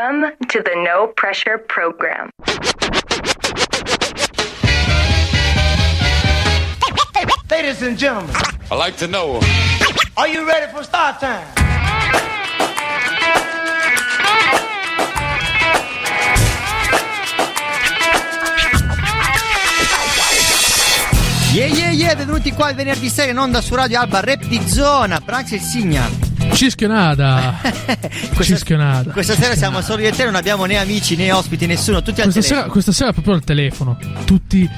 Welcome to the No Pressure Program. Ladies and gentlemen, I like to know. are you ready for start time? Yeah yeah yeah, benvenuti qua il venerdì sera in onda su Radio Alba Rap di Zona, Branx e Signa. Cischionada. Cischionada. Questa sera siamo solo io e te, non abbiamo né amici né ospiti, nessuno, tutti al Questa sera, telefono. questa sera proprio al telefono. Tutti,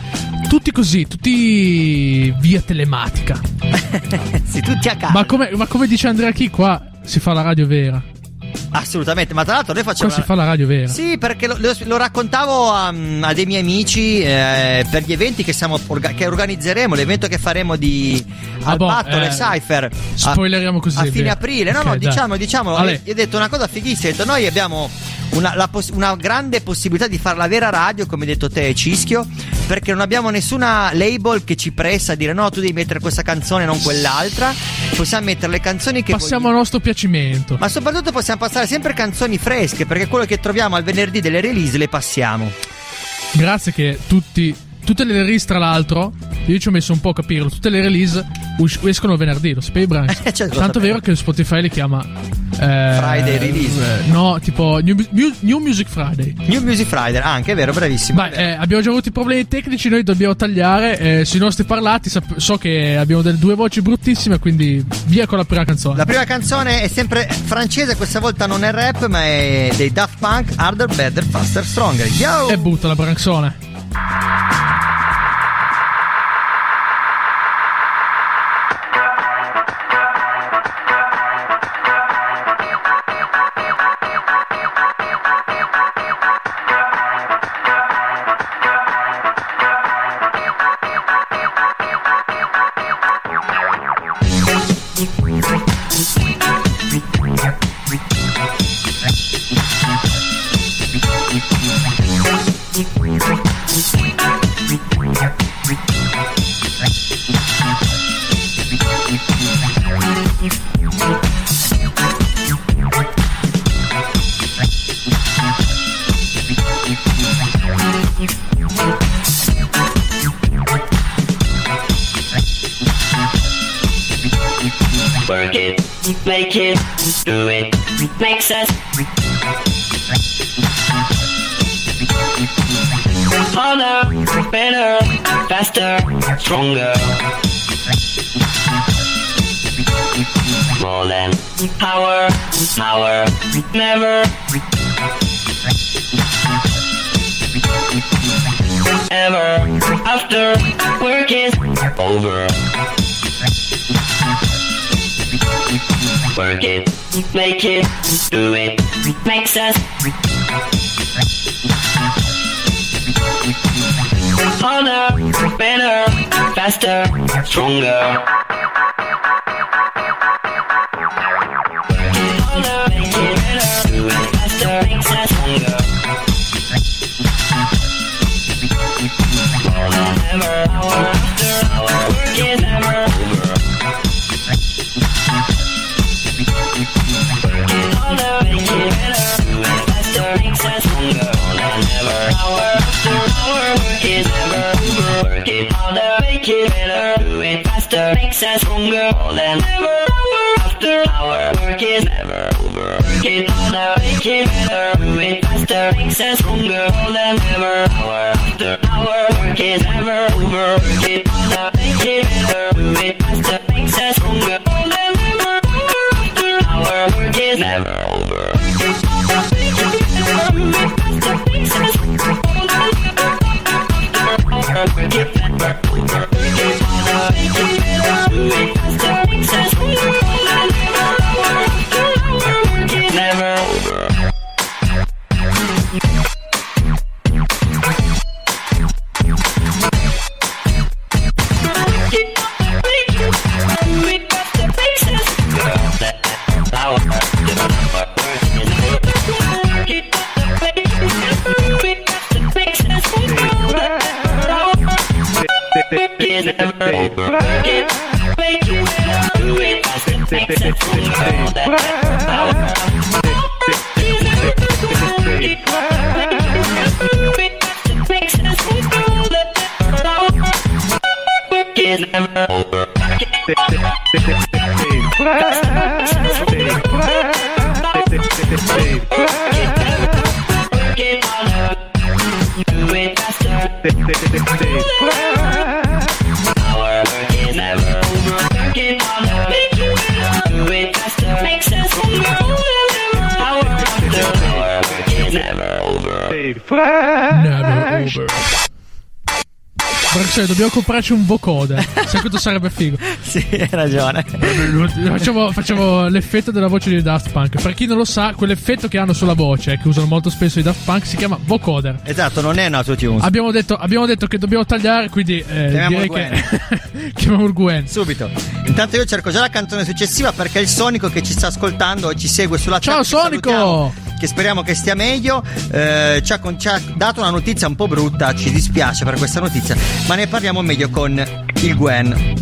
tutti così, tutti via telematica. sì, tutti a casa. Ma come, ma come dice Andrea Chi, qua si fa la radio vera. Assolutamente, ma tra l'altro noi Qua facciamo... si fa la radio vera. Sì, perché lo, lo- lo raccontavo a, a dei miei amici eh, per gli eventi che, siamo orga- che organizzeremo, l'evento che faremo di Ah, boh, Albatto, eh, Cypher. a- spoileriamo così, A fine vero. aprile. No, Ok, no, dai. diciamo, diciamo, Ale. io ho detto una cosa fighissima, ho detto noi abbiamo una, poss- una grande possibilità di fare la vera radio, come hai detto te Cischio, perché non abbiamo nessuna label che ci pressa a dire no, tu devi mettere questa canzone, non quell'altra. Possiamo mettere le canzoni che Passiamo vogliamo. al nostro piacimento. Ma soprattutto possiamo passare sempre canzoni fresche, perché quello che troviamo al venerdì delle release le passiamo. Grazie che tutti, tutte le release, tra l'altro, io ci ho messo un po' a capirlo. Tutte le release us- escono venerdì, lo sapevi, Branks? Eh, certo, Tanto vero che Spotify le chiama. eh, Friday release. eh, no, tipo New, Mu- New Music Friday. New Music Friday, ah, anche è vero, bravissimo. Vai, eh, abbiamo già avuto i problemi tecnici, noi dobbiamo tagliare. eh, sui nostri parlati sap- so che abbiamo delle due voci bruttissime, quindi via con la prima canzone. La prima canzone è sempre francese, questa volta non è rap, ma è dei Daft Punk, Harder, Better, Faster, Stronger. Yo! E butta la branxone. Make it, do it, makes us harder, better, faster, stronger. More than power, power, never. Ever after work is over. Work it, make it, do it, makes us harder, better, faster, stronger. Harder, make it better, do it faster, makes us stronger. More than ever, hour after hour, work is never over. harder, make it better, do it faster, makes us stronger than ever. Hour after hour, work is never over. Us stronger than ever. After hour, work is never over. Work it harder, make it better, do it faster, makes us stronger than ever. Hour after hour, work is never over. Work it harder, make it better, do it faster, makes us Channel. it, you. do it. Over. Marcello, dobbiamo comprarci un vocoder. Sai quanto sarebbe figo? Sì, hai ragione. Facciamo, facciamo l'effetto della voce di Daft Punk. Per chi non lo sa, quell'effetto che hanno sulla voce, che usano molto spesso i Daft Punk, si chiama vocoder. Esatto, non è un autotune. Abbiamo detto, abbiamo detto che dobbiamo tagliare, quindi eh, Chiamiamo direi il che. Chiamiamo il Gwen. Subito. Intanto io cerco già la canzone successiva perché il Sonico che ci sta ascoltando e ci segue sulla Ciao, chat. che Sonico! salutiamo, Che speriamo che stia meglio. eh, ci, ha, ci ha dato una notizia un po' brutta. Ci dispiace per questa notizia. Ma ne parliamo meglio con il Gwen.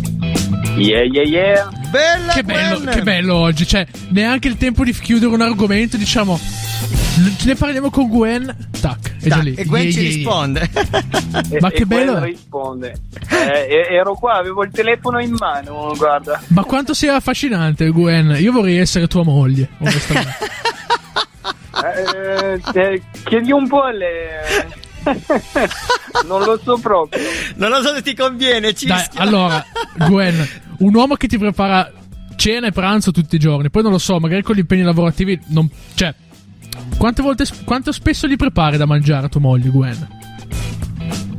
Yeah, yeah, yeah. Bella Che bello, Gwen! che bello oggi. Cioè, neanche il tempo di chiudere un argomento, diciamo. n- Ne parliamo con Gwen. Tac, è già Dai, lì. e Gwen Yeah, ci yeah, yeah. risponde. E- Ma e che bello quello è. risponde. Eh, e- ero qua, avevo il telefono in mano, guarda. Ma quanto sei affascinante, Gwen. Io vorrei essere tua moglie, onestamente. Eh, eh, chiedi un po' alle... non lo so proprio. non lo so se ti conviene, ci Dai, allora, Gwen, un uomo che ti prepara cena e pranzo tutti i giorni, poi non lo so, magari con gli impegni lavorativi non. Cioè. Quante volte, quanto spesso gli prepari da mangiare a tua moglie, Gwen?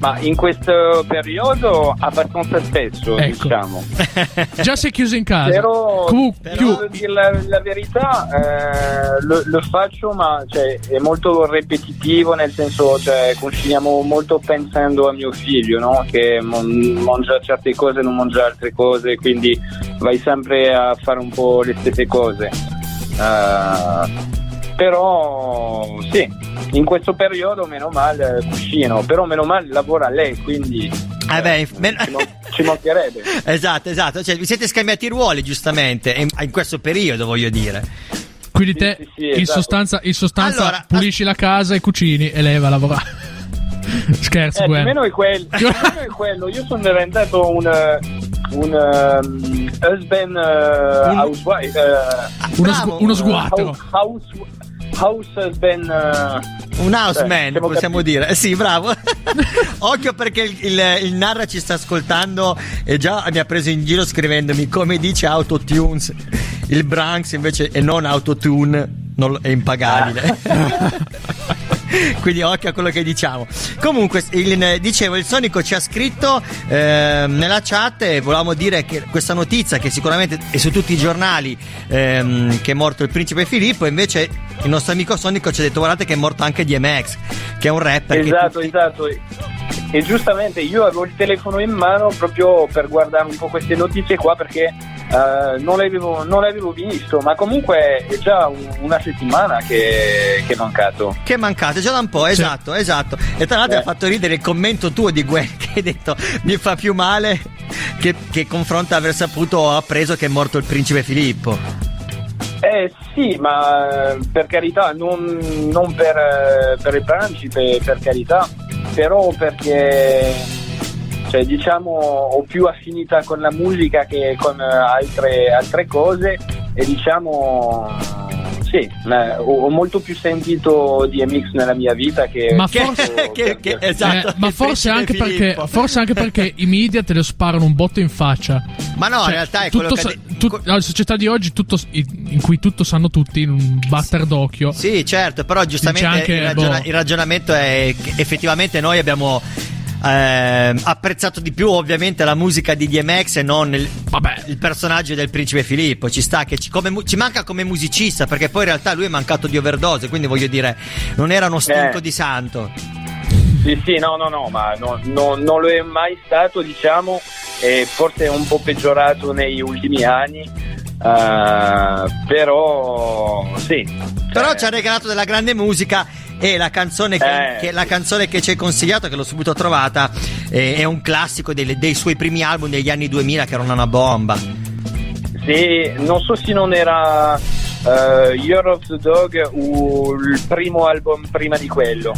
Ma in questo periodo abbastanza spesso, Ecco. diciamo. Già sei chiuso in casa. Però, Comunque, però più- dire la, la verità eh, lo, lo faccio ma cioè, è molto ripetitivo nel senso cioè, cuciniamo molto pensando a mio figlio no? che mon- mangia certe cose e non mangia altre cose quindi vai sempre a fare un po' le stesse cose Eh, però sì in questo periodo meno male cucino però meno male lavora lei quindi Eh beh, men- ci, man- ci mancherebbe esatto, esatto. Cioè, vi siete scambiati i ruoli, giustamente. In, in questo periodo, voglio dire. Quindi Sì, te, sì, sì, in esatto. sostanza, in sostanza Allora, pulisci la casa e cucini e lei va a lavorare. Scherzo, Eh, meno è meno è quello. Io sono diventato un, eh, un um, husband eh, Un- housewife. eh, Uno, sgu- uno sguattero. house, house husband. eh, Un house Eh, possiamo capiti. dire. Eh, sì, bravo. Occhio perché il, il, il Narra ci sta ascoltando e già mi ha preso in giro scrivendomi come dice Autotunes. Il Branks invece è non Autotune, non, è impagabile. Quindi occhio a quello che diciamo. Comunque, il- dicevo, il Sonico ci ha scritto ehm, nella chat e volevamo dire che questa notizia, che sicuramente è su tutti i giornali, ehm, che è morto il principe Filippo, invece il nostro amico Sonico ci ha detto guardate che è morto anche DMX, che è un rapper. esatto, tutti- esatto. E giustamente io avevo il telefono in mano proprio per guardare un po' queste notizie qua perché eh, non, l'avevo, non l'avevo visto, ma comunque è già un- una settimana che, che è mancato. Che è mancato già da un po', esatto, esatto. E tra l'altro Eh. ha fatto ridere il commento tuo di Gwen che hai detto mi fa più male che, che confronta aver saputo o appreso che è morto il principe Filippo. Eh sì, ma per carità, non, non per, eh, per il principe, per carità, però perché cioè, diciamo ho più affinità con la musica che con eh, altre, altre cose e diciamo sì, ho, molto più sentito DMX nella mia vita che, Ma forse- che- che- esatto. Eh, ma forse anche, perché, forse anche perché i media te lo sparano un botto in faccia. Ma no, in Cioè, realtà è tutto quello che. sa- tut- la società di oggi tutto, in cui tutto sanno tutti in un batter d'occhio. Sì, certo, però giustamente anche, il, ragiona- boh. il ragionamento è che effettivamente noi abbiamo ehm, apprezzato di più ovviamente la musica di DMX e non il, Vabbè. il personaggio del principe Filippo. Ci sta che ci, come ci manca come musicista perché poi in realtà lui è mancato di overdose, quindi voglio dire, non era uno stinco Eh. di santo. Sì, sì, no, no, no, ma no- no- non lo è mai stato, diciamo, e forse è un po' peggiorato negli ultimi anni, eh, però sì. Però Cioè, ci ha regalato della grande musica e la canzone che, Eh, che- la canzone che ci hai consigliato, che l'ho subito trovata, eh, è un classico dei, dei suoi primi album degli anni 2000 che erano una bomba. Sì, non so se non era eh, Year of the Dog o il primo album prima di quello.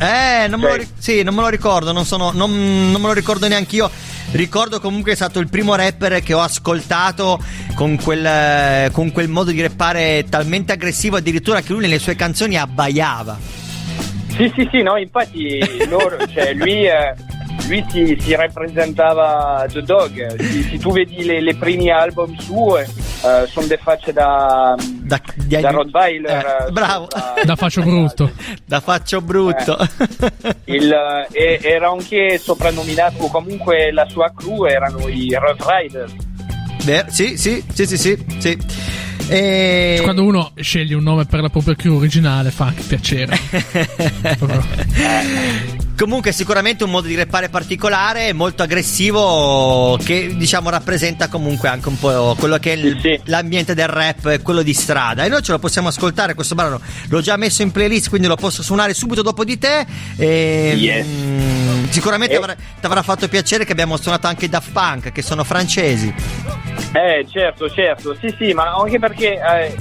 Eh, non me, lo, sì, non me lo ricordo, non, sono, non, non me lo ricordo neanche io. Ricordo comunque è stato il primo rapper che ho ascoltato con quel, con quel modo di rappare talmente aggressivo, addirittura che lui nelle sue canzoni abbaiava. Sì, sì, sì, no, infatti loro, cioè, lui, eh, lui si, si rappresentava The Dog. Se, tu vedi le, le primi album sue, eh, sono de facce da, Da, di- da Rottweiler. Eh, eh, bravo. sopra- Da faccio brutto. Da faccio brutto. Il, eh, era anche soprannominato, o comunque la sua crew erano i Riders. Ver- sì, sì, sì, sì, sì, sì. E... Quando uno sceglie un nome per la propria crew originale fa anche piacere. Comunque sicuramente un modo di rappare particolare, molto aggressivo, che diciamo rappresenta comunque anche un po' quello che è il- Sì, sì. l'ambiente del rap, quello di strada. E noi ce lo possiamo ascoltare, questo brano l'ho già messo in playlist, quindi lo posso suonare subito dopo di te. E, Yes. mm, sicuramente E- avrà- ti avrà fatto piacere che abbiamo suonato anche Daft Punk, che sono francesi. Eh, certo, certo, sì, sì, ma anche perché eh,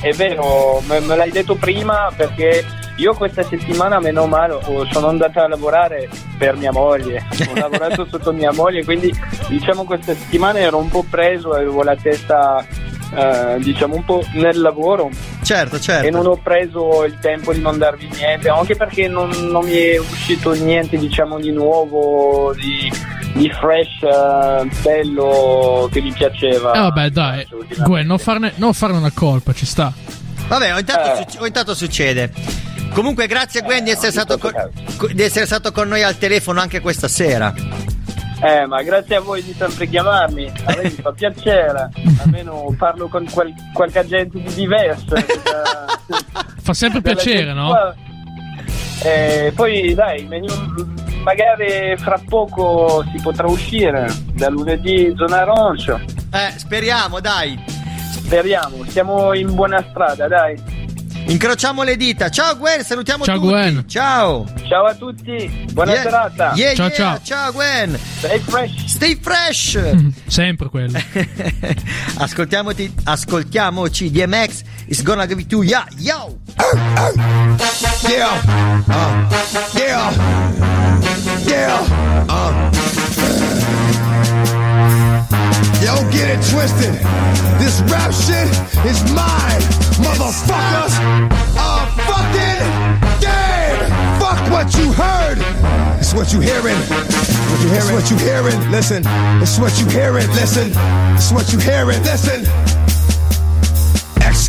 è vero, me, me l'hai detto prima perché io questa settimana, meno male, oh, sono andata a lavorare per mia moglie, ho lavorato sotto mia moglie, quindi diciamo questa settimana ero un po' preso, avevo la testa, eh, diciamo, un po' nel lavoro Certo, certo. e non ho preso il tempo di mandarvi niente, anche perché non, non mi è uscito niente, diciamo, di nuovo, di, di fresh, eh, bello, che mi piaceva. Eh vabbè, dai. Gwen, non farne, non farne una colpa, ci sta. Vabbè, ogni tanto, Eh. succe- ogni tanto succede. Comunque, grazie Gwen di essere, ogni stato con, di essere stato con noi al telefono anche questa sera. Eh, ma grazie a voi di sempre chiamarmi, a me mi fa piacere, almeno parlo con quel- qualche gente di diverso. eh, Fa sempre piacere, no? Eh, poi dai, magari fra poco si potrà uscire da lunedì zona arancio. Eh, speriamo, dai. Speriamo, siamo in buona strada, dai. Incrociamo le dita. Ciao Gwen, salutiamo Ciao, tutti. Gwen. Ciao. Ciao a tutti, buona Yeah. serata. Yeah, Ciao, yeah. ciao. Ciao Gwen. Stay fresh. Stay fresh. Mm, Sempre quello. Ascoltiamoti, ascoltiamoci DMX is gonna give it to ya. Yo. Yeah. Uh. Yeah. Yeah. Uh. Yo, get it twisted. This rap shit is mine, motherfuckers. Uh, fucking game. Fuck what you heard. It's what you hearing. What you hearing? It's what you hearing. Listen. It's what you hearing. Listen. It's what you hearing. Listen.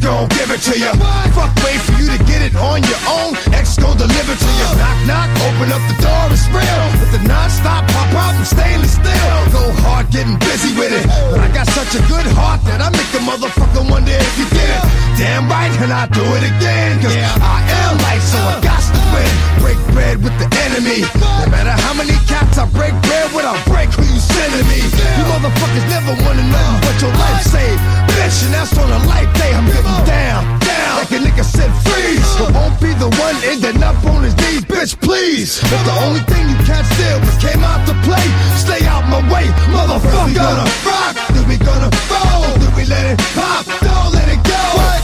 Gon' give it to you. Fuck, wait for you to get it on your own. X gon' deliver to you. Knock, knock, open up the door, it's real. With the non-stop pop out and stainless steel. Go hard, getting busy with it. But I got such a good heart that I make the motherfucker wonder if you did it. Damn right, and I do it again. Cause I am light, so I got to win. Break bread with the enemy. No matter how many cats I break bread with, I'll break who you sending me. You motherfuckers never wanna know what your life saved. Bitch, and that's on a life day. I'm getting down, down. Like a nigga said, freeze. I won't be the one ending up on his knees, bitch, please. If the only thing you can't steal was came out to play, stay out my way, motherfucker. We gonna rock, then we gonna roll, then we let it pop, don't let it go.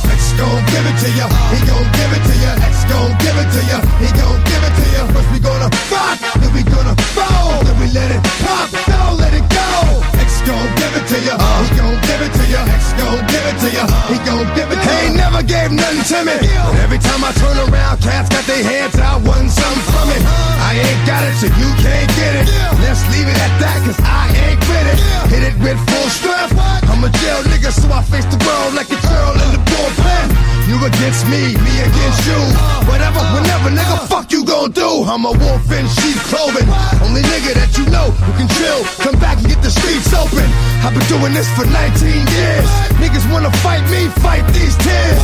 X gon' give it to ya, he gon' give it to ya. X gon' give it to ya, he gon' give it to ya. First we gonna rock, then we gonna roll, then we let it pop, don't let it go. Gon' give it to ya, he gon' give it to ya. X gon' give it to ya, he gon' give it to ya. He never gave nothing to me. But every time I turn around, cats got their hands out, wanting something from it. I ain't got it, so you can't get it. Let's leave it at that, cause I ain't with it. Hit it with full strength. I'm a jail nigga, so I face the world like a girl in the bullpen. You against me, me against you. Whatever, whenever, nigga, fuck you gon' do. I'm a wolf in sheep clothing. Only nigga that you know who can chill. Come back and get the streets open. I've been doing this for 19 years. Niggas wanna fight me, fight these tears.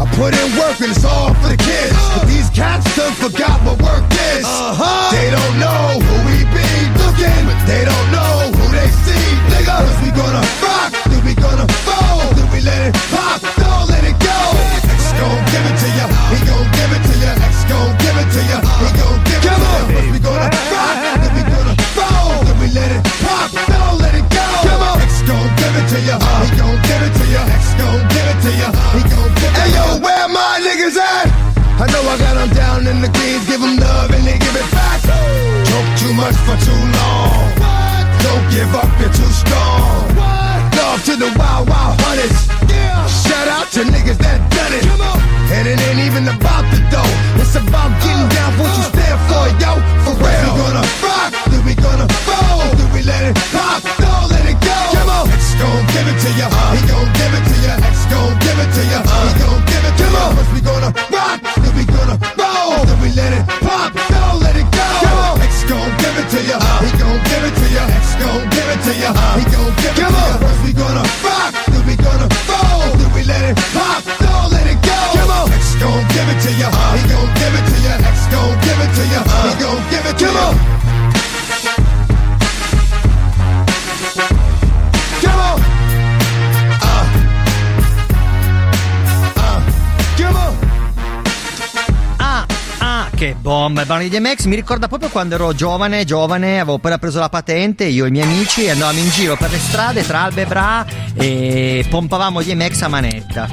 I put in work and it's all for the kids. But these cats done forgot what work is. Uh-huh. They don't know who we be looking, but they don't know who they see. Nigga, First we gonna rock, then we gonna fall, then we let it to you. He gon' give it to you. X gon' give it to you. He gon' give it to you. Hey yo, where my niggas at? I know I got them down in the greens. Give them love and they give it back. Talk too much for too long. Don't give up, you're too strong. Love to the wild, wild hunters. Shout out to niggas that done it. And it ain't even about the dough. It's about getting uh, down for what you uh. stand for, yo. For real. We gonna rock, then we gonna roll, then we let it pop. Don't gon' give it to ya. He gon' give it to ya. X gon' give it to ya. He gon' give it to ya. First we gonna rock, then we gonna roll, then we let it pop, don't let it go. X gon' give it to ya. He gon' give it to ya. X gon' give it to ya. He gon' give it to ya. First we gonna rock, then we gonna roll, then we let it pop, don't let it go. Come on. X gon' give it to ya. He gon' give it to ya. X gon' give it to ya. He gon' give it to ya. Che bomba, il brano di DMX mi ricorda proprio quando ero giovane, giovane, avevo appena preso la patente, io e i miei amici andavamo in giro per le strade tra Albe e Bra e pompavamo DMX a manetta.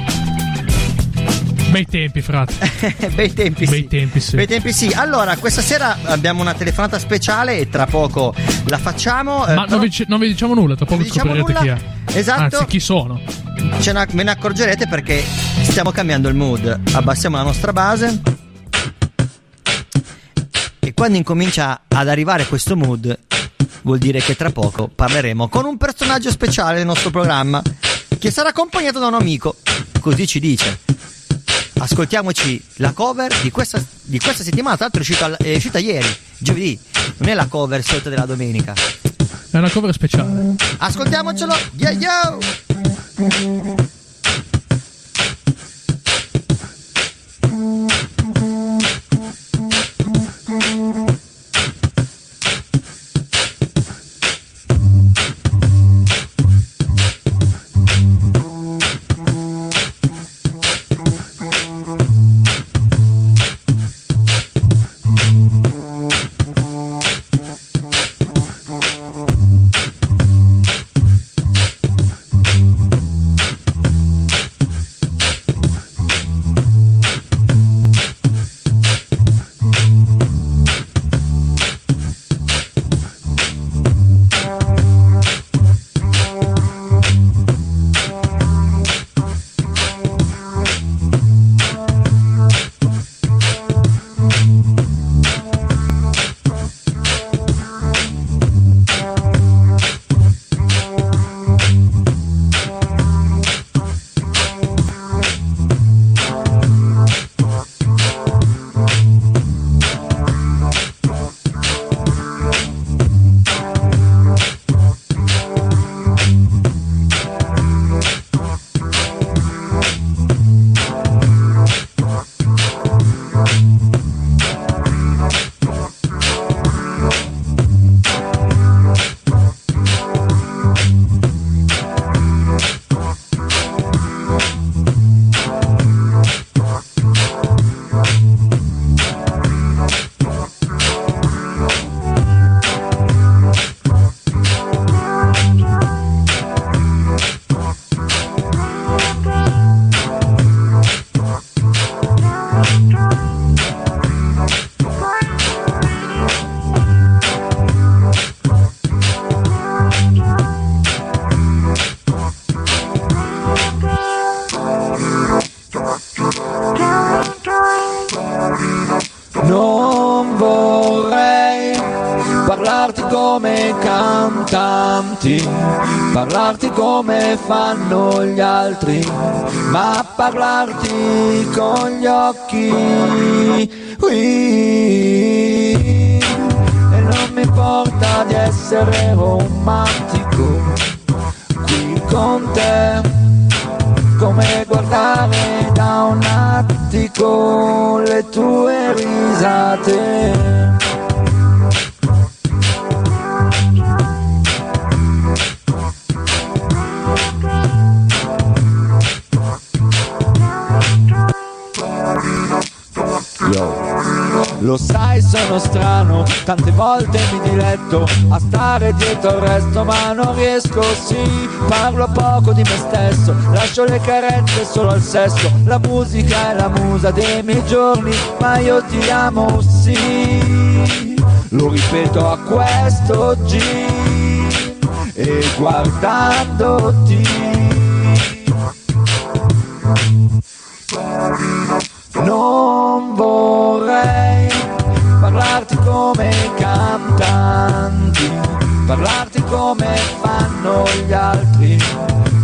Bei tempi, frate. Bei tempi, Bei sì. tempi, sì. Bei tempi sì. Allora, questa sera abbiamo una telefonata speciale e tra poco la facciamo. eh, Ma però non vi, non vi diciamo nulla, tra poco diciamo scoprirete chi nulla? è. Esatto. Anzi, chi sono. ne, ve ne accorgerete perché stiamo cambiando il mood. Abbassiamo la nostra base. Quando incomincia ad arrivare questo mood, vuol dire che tra poco parleremo con un personaggio speciale del nostro programma, che sarà accompagnato da un amico. Così ci dice. Ascoltiamoci la cover di questa, di questa settimana, tra l'altro è uscita, è uscita ieri, giovedì. Non è la cover solita della domenica. È una cover speciale. Ascoltiamocelo. Yeah, yo! Fanno gli altri, ma parlarti con gli occhi. Ui. E non mi importa di essere romantico qui con te come guardare da un attico le tue risate. Lo sai sono strano, tante volte mi diletto a stare dietro al resto ma non riesco, sì, parlo poco di me stesso, lascio le carezze solo al sesso, la musica è la musa dei miei giorni, ma io ti amo, sì, lo ripeto a questo G e guardandoti. Non vorrei come cantanti, parlarti come fanno gli altri,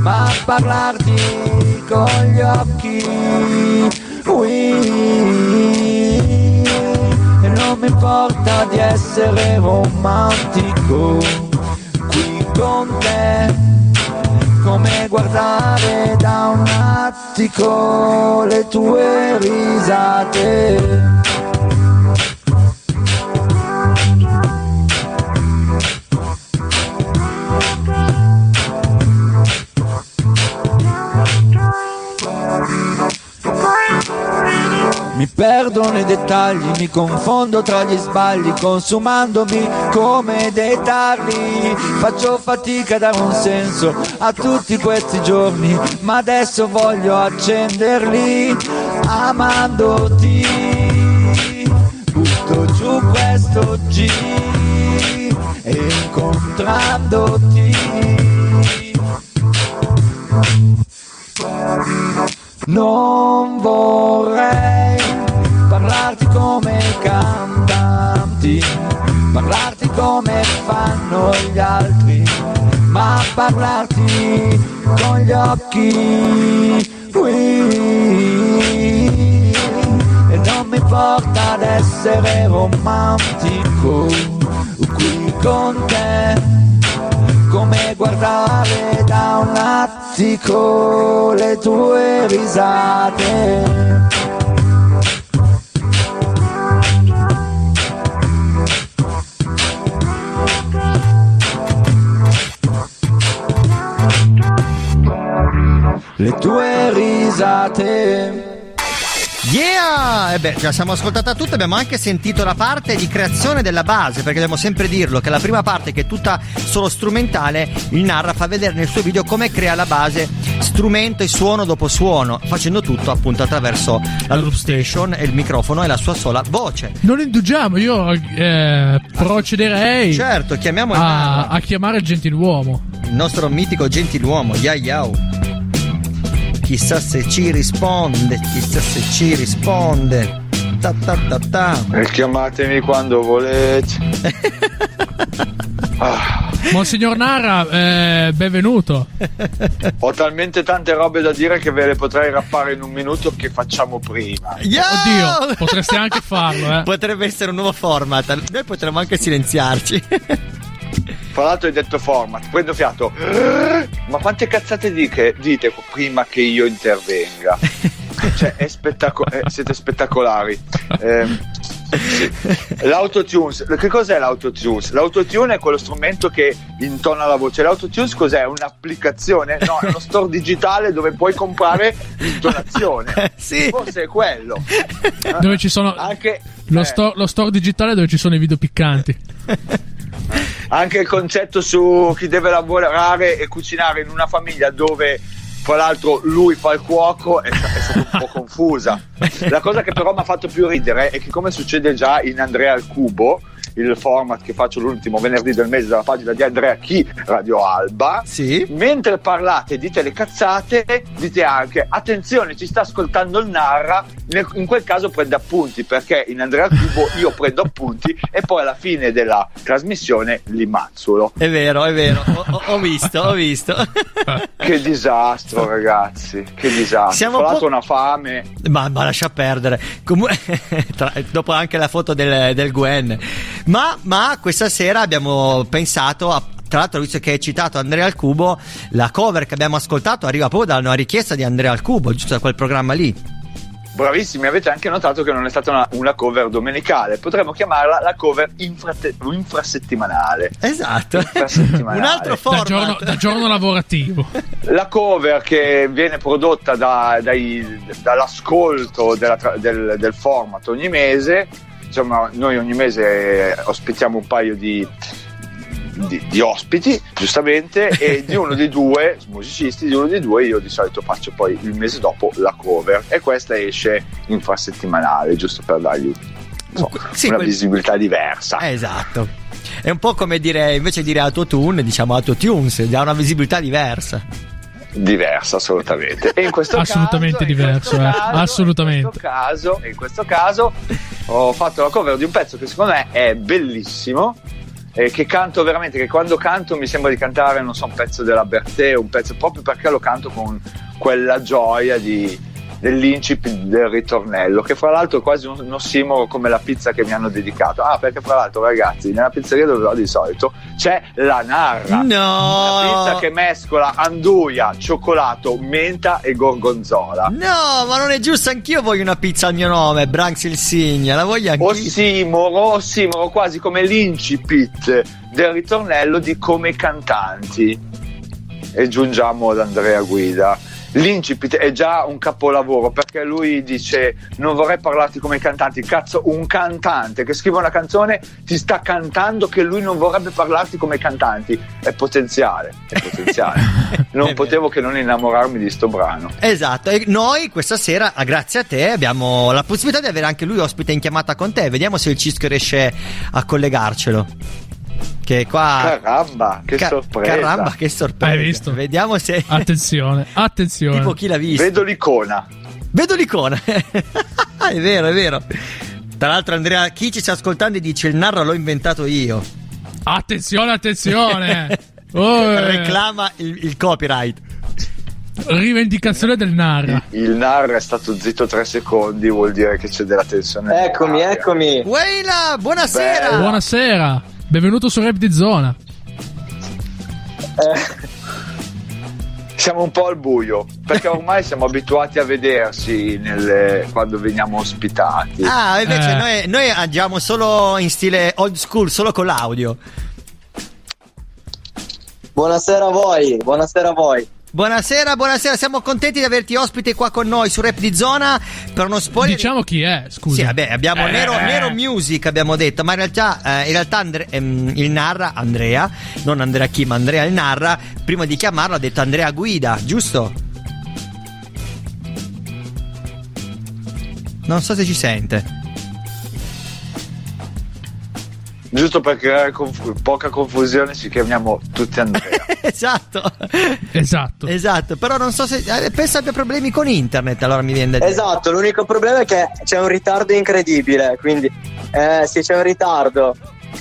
ma parlarti con gli occhi. Ui. E non mi importa di essere romantico qui con te come guardare da un attico le tue risate. Mi perdo nei dettagli, mi confondo tra gli sbagli, consumandomi come dei tarli. Faccio fatica a dare un senso a tutti questi giorni, ma adesso voglio accenderli amandoti. Butto giù questo G e incontrandoti. Non vorrei parlarti come i cantanti, parlarti come fanno gli altri, ma parlarti con gli occhi qui. E non mi porta ad essere romantico qui con te come guardare da un attico le tue risate. Le tue risate. Yeah! E beh, già siamo ascoltata tutta, abbiamo anche sentito la parte di creazione della base, perché dobbiamo sempre dirlo, che la prima parte che è tutta solo strumentale, il Narra fa vedere nel suo video come crea la base, strumento e suono dopo suono, facendo tutto appunto attraverso la loop station e il microfono e la sua sola voce. Non indugiamo, io eh, procederei Certo, chiamiamo il a, a chiamare il gentiluomo. il nostro mitico gentiluomo, ya yao. Chissà se ci risponde, chissà se ci risponde. Ta ta ta ta. E chiamatemi quando volete. Ah, Monsignor Nara, eh, benvenuto. ho talmente tante robe da dire che ve le potrei rappare in un minuto che facciamo prima. Yeah! Oddio, potresti anche farlo, eh. Potrebbe essere un nuovo format. Noi potremmo anche silenziarci. Fra l'altro hai detto format, prendo fiato. Ma quante cazzate diche- dite prima che io intervenga? Cioè, è spettaco- eh, siete spettacolari. Ehm, sì. L'autotunes, che cos'è l'autotunes? L'autotune è quello strumento che intona la voce. L'autotunes cos'è? Un'applicazione? No, è uno store digitale dove puoi comprare l'intonazione. sì. Forse è quello. Dove ci sono Anche, lo, eh, sto- lo store digitale dove ci sono i video piccanti. anche il concetto su chi deve lavorare e cucinare in una famiglia dove fra l'altro lui fa il cuoco è, è stata un po' confusa. La cosa che però mi ha fatto più ridere è che come succede già in Andrea al Cubo il format che faccio l'ultimo venerdì del mese dalla pagina di Andrea Chi Radio Alba Sì. mentre parlate dite le cazzate dite anche attenzione ci sta ascoltando il narra in quel caso prende appunti perché in Andrea Cubo io prendo appunti e poi alla fine della trasmissione li mazzulo È vero, è vero. Ho, ho- ho visto, ho visto. che disastro ragazzi che disastro Siamo l'altro po- una fame Ma, ma lascia perdere. Comu- tra- dopo anche la foto del, del Gwen. Ma, ma questa sera abbiamo pensato a. Tra l'altro, visto che hai citato Andrea al Cubo, la cover che abbiamo ascoltato arriva proprio da una richiesta di Andrea al Cubo, giusto da quel programma lì. bravissimi avete anche notato che non è stata una, una cover domenicale potremmo chiamarla la cover infrate- infrasettimanale Esatto. Infrasettimanale. Un altro Da format. giorno, da giorno lavorativo. La cover che viene prodotta da- dai- dall'ascolto della del, del format ogni mese, insomma noi ogni mese ospitiamo un paio di, di- di ospiti, giustamente, e di uno dei due, musicisti, di uno dei due io di solito faccio poi il mese dopo la cover e questa esce infrasettimanale, giusto per dargli insomma, Sì, una quel- visibilità diversa. Eh, Esatto. È un po' come dire, invece di dire autotune, diciamo autotunes, dà una visibilità diversa. Diversa assolutamente e in questo Assolutamente caso, in diverso, questo eh. caso, Assolutamente. in questo caso, in questo caso ho fatto la cover di un pezzo che secondo me è bellissimo e che canto veramente che quando canto mi sembra di cantare non so un pezzo della Bertè un pezzo proprio perché lo canto con quella gioia di dell'incipit del ritornello che fra l'altro è quasi un, un ossimoro come la pizza che mi hanno dedicato ah perché fra l'altro ragazzi nella pizzeria dove vado di solito c'è la narra No! una pizza che mescola anduia, cioccolato, menta e gorgonzola. No, ma non è giusto, anch'io voglio una pizza al mio nome, Branks il Signa, la voglio anch'io. Ossimoro, ossimoro, quasi come l'incipit del ritornello di come cantanti. E giungiamo ad Andrea Guida. L'incipit è già un capolavoro perché lui dice non vorrei parlarti come i cantanti cazzo un cantante che scrive una canzone ti sta cantando che lui non vorrebbe parlarti come i cantanti. È potenziale è potenziale. Non È potevo che non innamorarmi di sto brano. Esatto, e noi questa sera, grazie a te, abbiamo la possibilità di avere anche lui ospite in chiamata con te. Vediamo se il Cischio riesce a collegarcelo. Che qua. caramba che Ca- sorpresa Caramba, che sorpresa. Hai visto? Vediamo se. Attenzione, attenzione. tipo chi l'ha visto. vedo l'icona Vedo l'icona. è vero, è vero. Tra l'altro, Andrea, chi ci sta ascoltando e dice il narro l'ho inventato io. Attenzione, attenzione. Oh, eh, Reclama il, il copyright. rivendicazione del Narra. il NAR è stato zitto tre secondi vuol dire che c'è della tensione Eccomi, eccomi. Weila, buonasera. Bella. Buonasera, benvenuto su Rap di Zona. Eh, siamo un po' al buio perché ormai siamo abituati a vedersi nelle- quando veniamo ospitati Ah, invece Eh. noi, noi andiamo solo in stile old school, solo con l'audio. buonasera a voi, buonasera a voi. Buonasera, buonasera, siamo contenti di averti ospite qua con noi su Rap di Zona per uno spoiler. Diciamo chi è, scusa. Sì, vabbè, abbiamo Eh. Nero, Nero Music, abbiamo detto, ma in realtà, eh, in realtà Andre- ehm, il narra, Andrea, non Andrea Chi, ma Andrea il narra, prima di chiamarlo ha detto Andrea Guida, giusto? Non so se ci sente. Giusto per creare conf- poca confusione ci chiamiamo tutti Andrea esatto, Esatto. esatto, però non so se... eh, penso abbia problemi con internet, allora mi viene da dire. Esatto, l'unico problema è che c'è un ritardo incredibile, quindi eh sì, c'è un ritardo,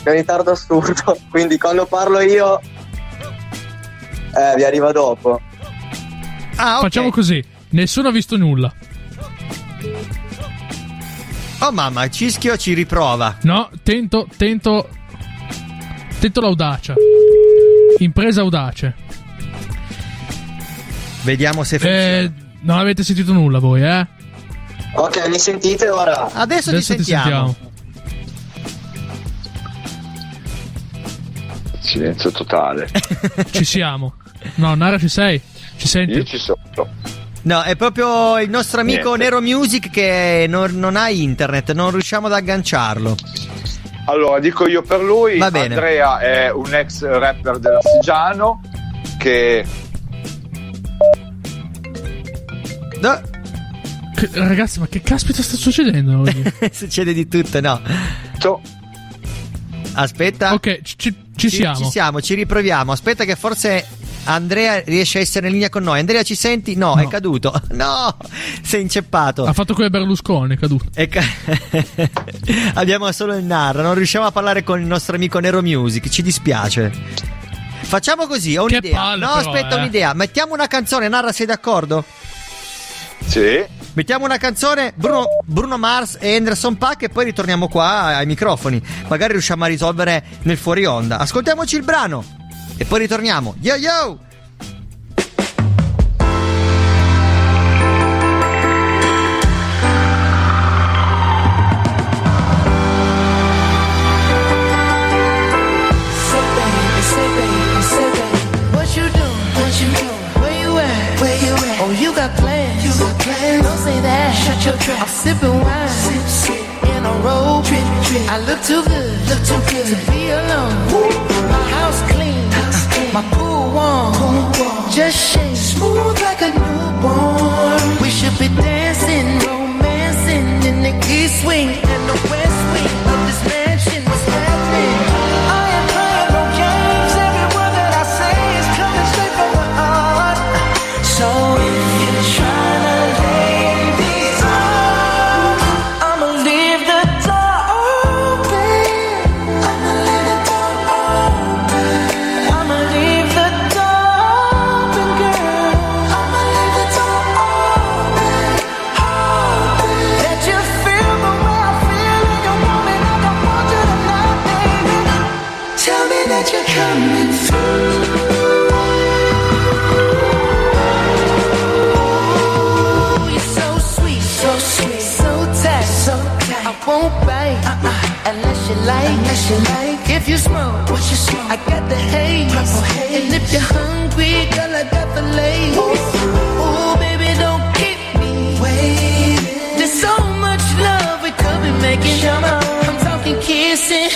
c'è un ritardo assurdo, quindi quando parlo io eh, vi arriva dopo. Ah, ok. Facciamo così. Nessuno ha visto nulla. Oh mamma, il Cischio ci riprova. No, tento, tento. Tento l'audacia. Impresa audace. Vediamo se funziona. Eh, non avete sentito nulla voi, eh? Ok, mi sentite ora? Adesso, Adesso ti sentiamo. silenzio totale Ci siamo. No, Nara ci sei? Ci senti? io ci sono No, è proprio il nostro amico Niente. Nero Music che non, non ha internet, non riusciamo ad agganciarlo. allora dico io per lui Va bene. Andrea è un ex rapper dell'Astigiano che No, Che- ragazzi, ma che caspita sta succedendo oggi? succede di tutto, no. to- Aspetta. ok, ci, ci- ci siamo. Ci siamo, ci riproviamo. Aspetta che forse Andrea riesce a essere in linea con noi. Andrea ci senti? No, No. è caduto. No, sei inceppato. Ha fatto come Berlusconi, è caduto. È ca- Abbiamo solo il narra, non riusciamo a parlare con il nostro amico Nero Music, ci dispiace. Facciamo così, ho Che un'idea. palle no, però, aspetta, eh. un'idea. Mettiamo una canzone, Narra, sei d'accordo? sì Mettiamo una canzone, Bruno, Bruno Mars e Anderson Pack e poi ritorniamo qua ai microfoni. Magari riusciamo a risolvere nel fuori onda. Ascoltiamoci il brano e poi ritorniamo. Yo yo! Oh. I'm sipping wine, sip, sip. in a robe. Trip, trip. I look too good, look too good to be alone. My my pool warm, pool warm. just shake smooth like a newborn. We should be dancing, romancing in the east wing and the west you smoke, what you smoke? I got the haze, purple haze. And if you're hungry, girl, I got the lace. Ooh, baby, don't keep me waiting. There's so much love we could be making. I'm talking kissing,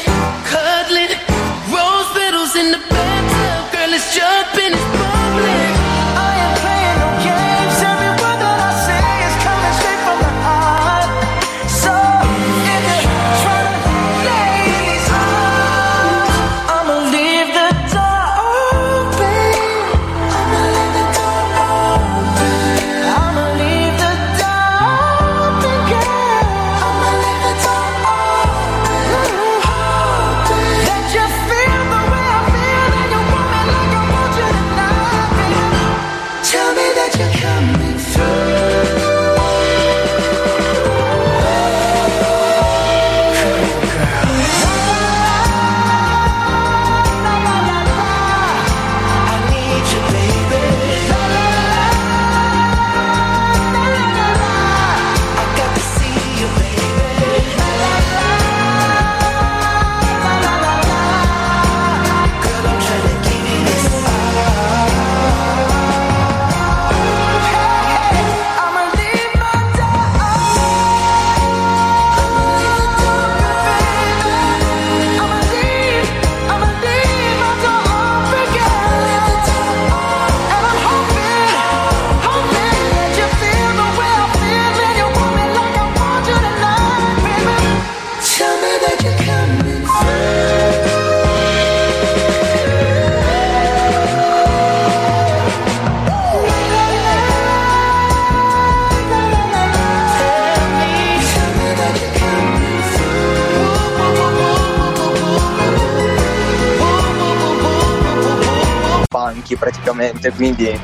praticamente, quindi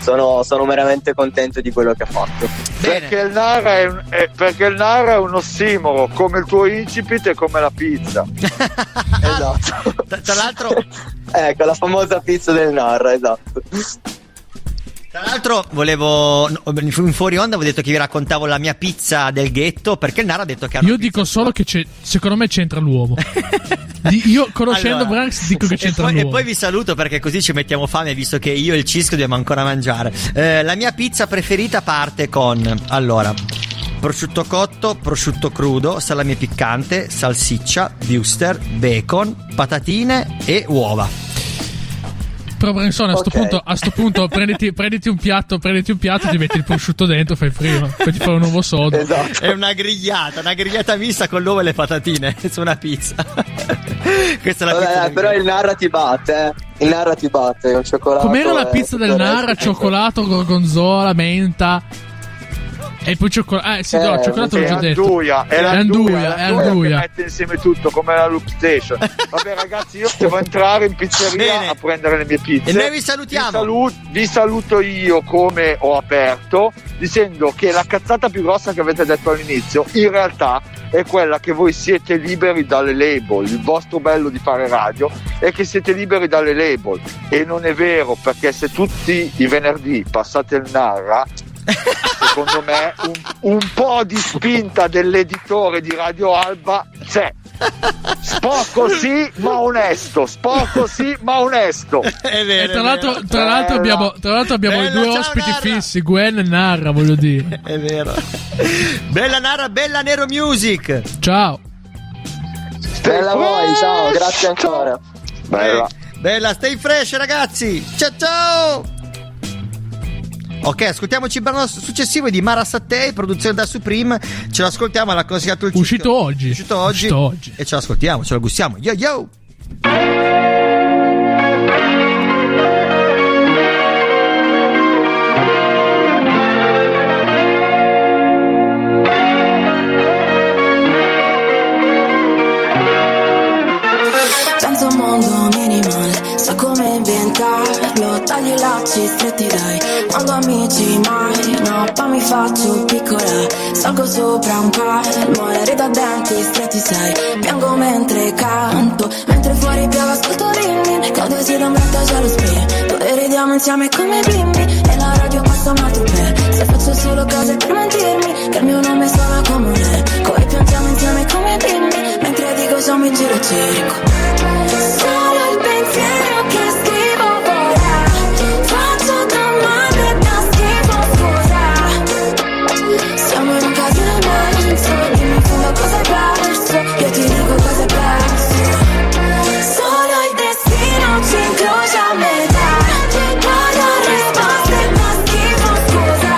sono, sono veramente contento di quello che ha fatto. Perché il, Nara è un, è- perché il Nara è un ossimoro, come il tuo incipit e come la pizza. esatto. Tra, tra l'altro, Ecco, la famosa pizza del Narra, esatto. tra l'altro volevo in fuori onda avevo detto che vi raccontavo la mia pizza del ghetto perché il Nara ha detto che Io dico solo che c'è, secondo me c'entra l'uomo. Di- io conoscendo Allora, Branks dico che e c'entra poi, e l'uomo. poi vi saluto perché così ci mettiamo fame visto che io e il Cisco dobbiamo ancora mangiare. Eh, la mia pizza preferita parte con allora prosciutto cotto, prosciutto crudo, salame piccante, salsiccia, wuster, bacon, patatine e uova. Però Bransone a sto Ok. punto, a sto punto prenditi, prenditi un piatto, prenditi un piatto, ti metti il prosciutto dentro, fai prima, poi ti fai un nuovo sodo. Esatto. È una grigliata, una grigliata mista con l'uovo e le patatine su una pizza. Questa è la pizza. Vabbè, però il Narra ti batte, eh. Il Narra ti batte, un cioccolato. Com'era la pizza del resto. Cioccolato, gorgonzola, menta. E poi cioccolato. Eh, sì, Eh, no, cioccolato l'ho È già detto. Anduia, è È l'Anduia, Anduia, è l'Anduia Anduia. che mette insieme tutto come la Loop Station. Vabbè ragazzi, io devo entrare in pizzeria Bene. a prendere le mie pizze. E noi vi salutiamo. Vi, salu- vi saluto io come ho aperto dicendo che la cazzata più grossa che avete detto all'inizio in realtà è quella che voi siete liberi dalle label. Il vostro bello di fare radio è che siete liberi dalle label. E non è vero perché se tutti i venerdì passate il Narra secondo me un, un po' di spinta dell'editore di Radio Alba c'è. Sporco sì, ma onesto. Sporco sì, ma onesto. È vero. E tra è l'altro, vero. tra l'altro abbiamo, tra l'altro abbiamo i Bella, due ciao, ospiti Narra. fissi, Gwen e Narra, voglio dire. È vero. Bella Nara, bella Nero Music. Ciao. Bella voi, ciao, grazie ancora. Bella. Bella, stay fresh ragazzi. Ciao ciao. Ok, ascoltiamoci il brano successivo di Mara Sattei, produzione da Supreme. Ce l'ascoltiamo, l'ha consigliato il Uscito oggi. Uscito oggi. Uscito oggi. E ce l'ascoltiamo, ce lo gustiamo. Yo yo. Tagli i lacci stretti dai, quando amici mai No, poi mi faccio piccola, salgo sopra un palmo E rido a denti stretti sai, piango mentre canto Mentre fuori piove ascolto rimmi, cade si l'ombretta c'è lo spin. Dove ridiamo insieme come bimbi, e la radio passa una toupé Se faccio solo cose per mentirmi, che il mio nome suona come eco E piangiamo insieme come bimbi in giro e cerco Solo il pensiero che Siamo in un casino immenso Dimmi in cosa hai perso Io ti dico cosa hai perso Solo il destino ci incrocia a metà. Non ho risposte da schifo scusa.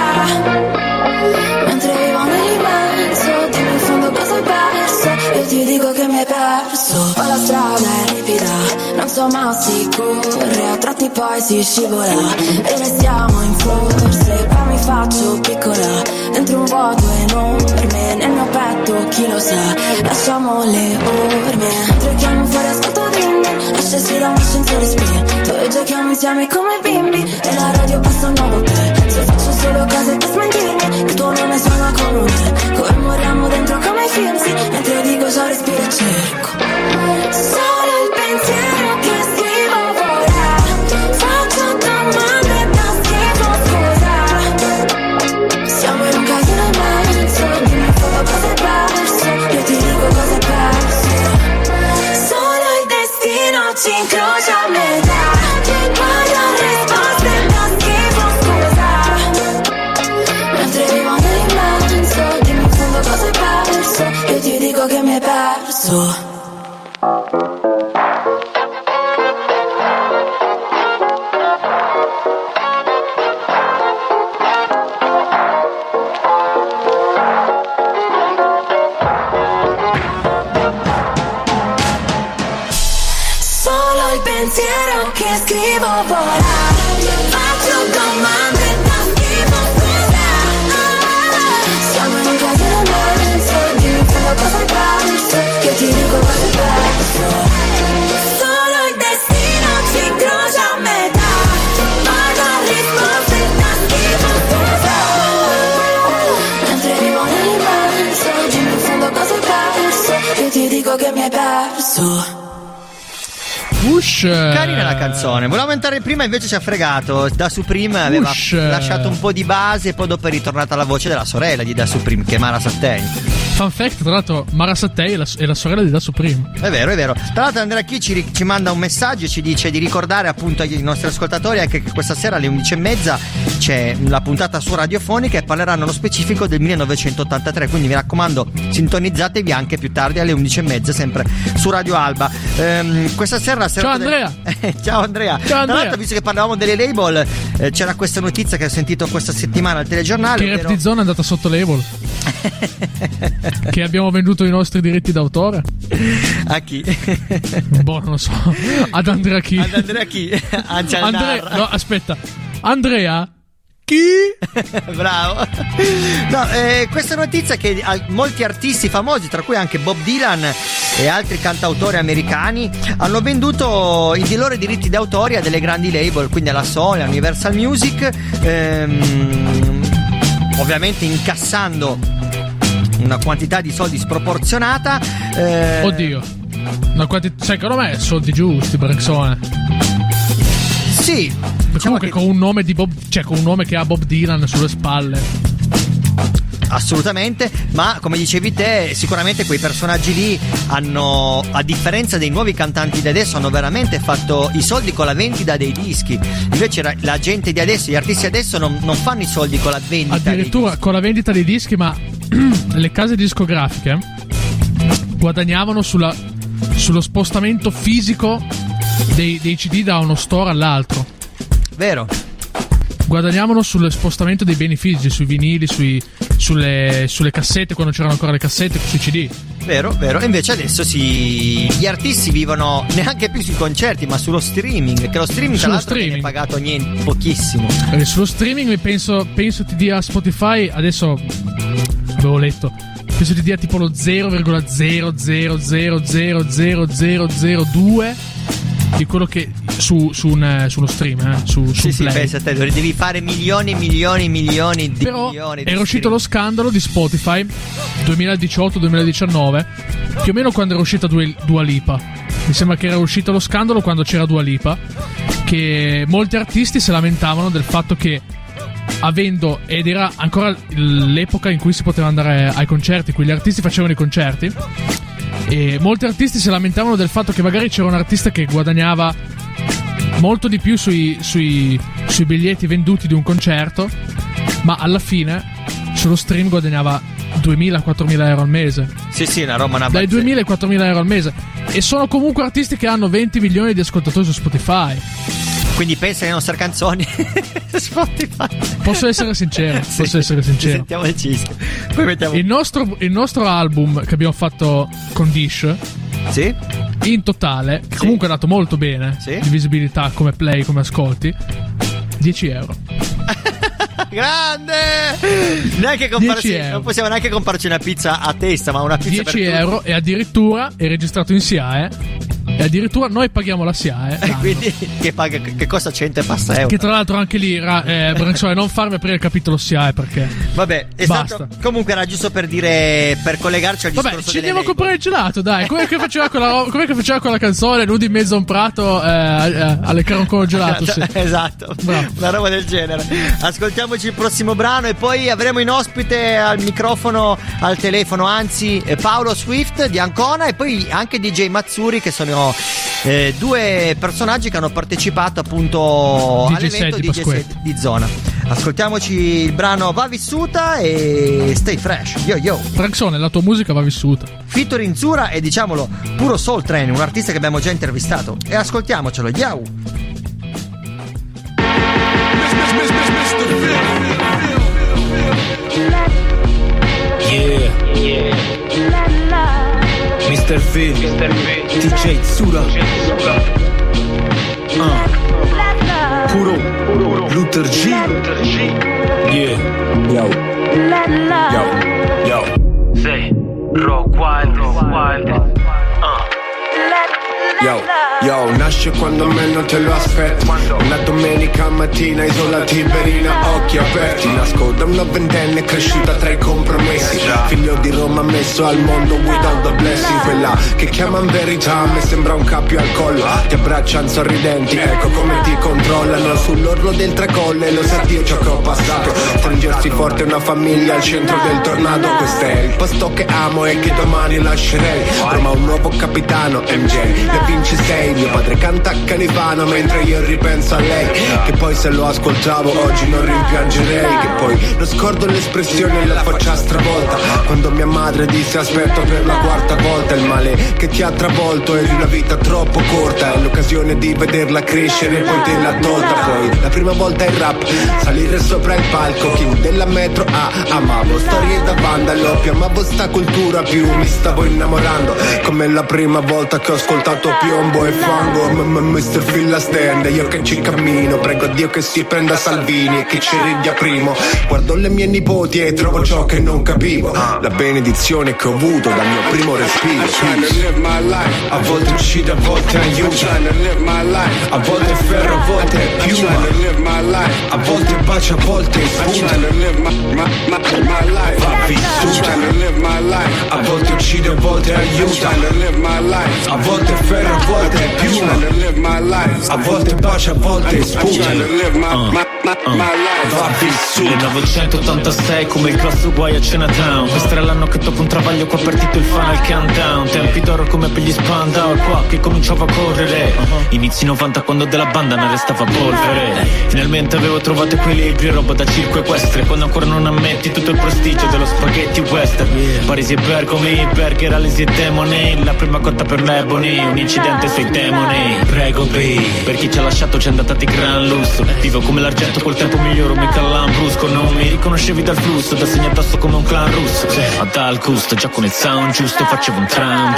Mentre vivo nell'immenso Dimmi in cosa hai perso. Io ti dico che mi hai perso. Poi la strada è ripida Non so ma sicure A tratti poi si scivola E restiamo in forse faccio piccola. Dentro un vuoto enorme Nel mio petto chi lo sa. Lasciamo le orme. Mentre chiamo fuori ascolto dimmi Esce si da un ascensore spinto E giochiamo insieme come bimbi. E la radio passa un nuovo te Se faccio solo cose per smentirmi Il tuo nome suona Come moriamo dentro come i film Mentre dico già respiro e cerco. Solo perso perso Ush. Carina la canzone. Volevamo entrare prima, invece ci ha fregato. Da Supreme aveva lasciato un po' di base, poi dopo è ritornata la voce della sorella di Da Supreme, che è Mara Sattei. Fun fact, tra l'altro, Mara Sattei è la, è la sorella di Da Supreme. È vero, è vero. Tra l'altro Andrea Chi ci, ci manda un messaggio e ci dice di ricordare appunto ai nostri ascoltatori anche che questa sera alle 11.30 c'è la puntata su radiofonica e parleranno nello specifico del 1983. Quindi mi raccomando, sintonizzatevi anche più tardi alle 11.30 sempre su Radio Alba. Ehm, questa sera Ciao, Andrea. Ciao Andrea. Ciao, Tra Andrea. l'altro, visto che parlavamo delle label, eh, c'era questa notizia che ho sentito questa settimana al telegiornale. Che ovvero- Rap di Zone è andata sotto label. che abbiamo venduto i nostri diritti d'autore. A chi? Boh, non lo so. Ad Andrea chi? Ad Andrea Chi? A Giannar. Andrea, no, aspetta. Andrea chi? Bravo. No, eh, questa notizia che al- molti artisti famosi, tra cui anche Bob Dylan e altri cantautori americani, hanno venduto i loro diritti d'autore a delle grandi label, quindi alla Sony, Universal Music, ehm, ovviamente incassando una quantità di soldi sproporzionata. eh, Oddio. Una quanti- secondo me soldi giusti, Brexone. Sì, Comunque con un nome di Bob. Cioè, con un nome che ha Bob Dylan sulle spalle. Assolutamente, ma come dicevi te, sicuramente quei personaggi lì hanno, a differenza dei nuovi cantanti di adesso, hanno veramente fatto i soldi con la vendita dei dischi. Invece la gente di adesso, gli artisti adesso non, non fanno i soldi con la vendita Addirittura con la vendita dei dischi, ma le case discografiche guadagnavano sulla- sullo spostamento fisico dei, dei CD da uno store all'altro. Vero? Guadagnavano sullo spostamento dei beni fisici, sui vinili, sui- sulle, sulle cassette, quando c'erano ancora le cassette, sui CD. Vero, vero. E invece adesso si... gli artisti vivono neanche più sui concerti, ma sullo streaming. Che lo streaming, tra Sullo l'altro, viene pagato niente, pochissimo. Perché sullo streaming mi penso, penso ti dia Spotify, adesso avevo letto, penso ti dia tipo lo 0,000000002 di quello che su, su, un, eh, su uno stream, eh, su, su Sì, un sì, pensa a te, devi fare milioni e milioni e milioni di Però milioni di era uscito lo scandalo di Spotify 2018-2019, più o meno quando era uscita Dua, Lipa. Mi sembra che era uscito lo scandalo quando c'era Dua Lipa, che molti artisti si lamentavano del fatto che avendo, ed era ancora l'epoca in cui si poteva andare ai concerti, in cui gli artisti facevano i concerti, E molti artisti si lamentavano del fatto che magari c'era un artista che guadagnava molto di più sui, sui- sui biglietti venduti di un concerto, ma alla fine sullo stream guadagnava 2.000-4.000 euro al mese. Sì, sì, una roba una Dai bazzecca. 2.000 ai 4.000 euro al mese. E sono comunque artisti che hanno 20 milioni di ascoltatori su Spotify. Quindi pensa alle nostre canzoni. Spotify. Posso essere sincero? Sì. Posso essere sincero? Sentiamo il cischio. Poi mettiamo. Il nostro, il nostro album che abbiamo fatto con Dish, Sì? in totale, che comunque è andato molto bene, Sì. di visibilità come play, come ascolti, 10 euro. Grande! Neanche comparci, 10 euro. non possiamo neanche comprarci una pizza a testa, ma una pizza 10 per tutti. euro e addirittura è registrato in SIAE. E addirittura noi paghiamo la SIAE. E l'anno. quindi che, paga, che costa 100 e passa euro. Che tra l'altro anche lì, eh, Branzone, non farmi aprire il capitolo SIAE perché. Vabbè, è Basta. stato. Comunque era giusto per dire. Per collegarci al Vabbè, discorso ci delle andiamo a comprare il gelato, dai. Com'è che faceva quella, com'è che faceva quella canzone? Nudi in mezzo a un prato eh, eh, alle caroncolo gelato. Sì. esatto, Bravo. una roba del genere. Ascoltiamoci il prossimo brano e poi avremo in ospite al microfono, al telefono, anzi, eh, Paolo Swift di Ancona e poi anche DJ Mazzuri, che sono eh, due personaggi che hanno partecipato appunto DJ all'evento di DJ di zona. Ascoltiamoci il brano Va vissuta e stay fresh. Yo yo. Branzone, la tua musica va vissuta. Fito Rinzura e diciamolo puro Soul Train, un artista che abbiamo già intervistato. E ascoltiamocelo, yo! Yeah. Mr. Phil, DJ Tsura. Uh. Puro, Luther G. Yeah. Yo. Yo. Yo. Rock Wild, Wild. Yo, yo, nasce quando meno te lo aspetti. Una domenica mattina isola Tiberina, occhi aperti. Nasco da una ventenne cresciuta tra i compromessi. Figlio di Roma messo al mondo without the blessing. Quella che chiaman verità, a me sembra un cappio al collo. Ti abbracciano sorridenti, ecco come ti controllano. Sull'orlo del tracolle, lo sa Dio ciò che ho passato. Stringersi forte una famiglia al centro del tornado. Questo è il posto che amo e che domani lascerei. Roma un nuovo capitano, MJ vinci sei, mio padre canta a Calivano Mentre io ripenso a lei Che poi se lo ascoltavo oggi non rimpiangerei Che poi non scordo l'espressione e la faccia stravolta Quando mia madre disse aspetto per la quarta volta Il male che ti ha travolto è di una vita troppo corta È l'occasione di vederla crescere e poi te l'ha tolta Poi la prima volta il rap, salire sopra il palco King della metro A, amavo storie da vandalo Più amavo sta cultura più mi stavo innamorando Come la prima volta che ho ascoltato piombo e fango. M- Mr. Phil la stand, io che ci cammino. Prego Dio che si prenda Salvini e che ci ridia primo. Guardo le mie nipoti e trovo ciò che non capivo. La benedizione che ho avuto dal mio primo respiro. A volte uccide, a volte aiuta. A volte ferro, a volte piuma. A volte bacia, a volte sputa Va vissuta A volte uccide, a volte aiuta. A volte ferro, a volte piuma A volte bacia, a volte sputa Va vissuta 1986 come il grosso guai a Chinatown. Questo era l'anno che dopo un travaglio qua è partito il final countdown. Tempi d'oro come per gli Spandau Qua che cominciavo a correre. Inizi 90 quando della banda ne restava polvere. Finalmente avevo trovato equilibrio Roba da circo equestre. Quando ancora non ammetti tutto il prestigio dello spaghetti western. Parisi e Bergomi, Berger, Alesi e Demoni. La prima cotta per l'Ebony Un incidente sui demoni. Prego B Per chi ci ha lasciato ci è andata di gran lusso. Vivo come l'argento col tempo miglioro mica lambrusco Non mi riconoscevi dal flusso Da segnatasso come un clan russo. Ma dal gusto già con il sound giusto Facevo un tram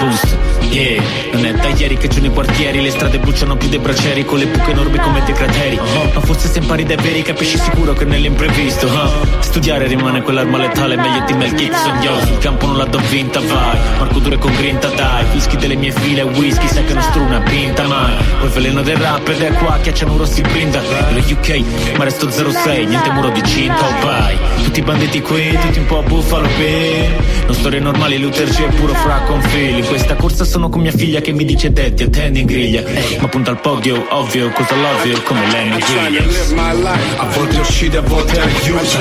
Yeah Non è da ieri che giù nei quartieri Le strade bruciano più dei bracieri Con le buche enormi come dei crateri. Ma forse se impari dai veri capisci sicuro che nell'imprevisto huh? Studiare rimane quell'arma letale Meglio di Mel Gibson Yo. Sul campo non la do vinta vai. Marco dure con grinta dai. Fischi delle mie file whisky Sai che non struna pinta mai. Poi veleno del rap ed è qua Chiacciano rossi brinda. Lo UK ma resto 06 Niente muro di cinta o vai Tutti i banditi qui Tutti un po' a Buffalo Bill Non storie normali Luther G è puro fra con fili In questa corsa sono con mia figlia che mi dice detti, attendi in griglia. Ma punta al podio, ovvio, cosa l'ovvio, come lei mi trying to griglia. live my life. A volte uscite, a volte aiuto. Life.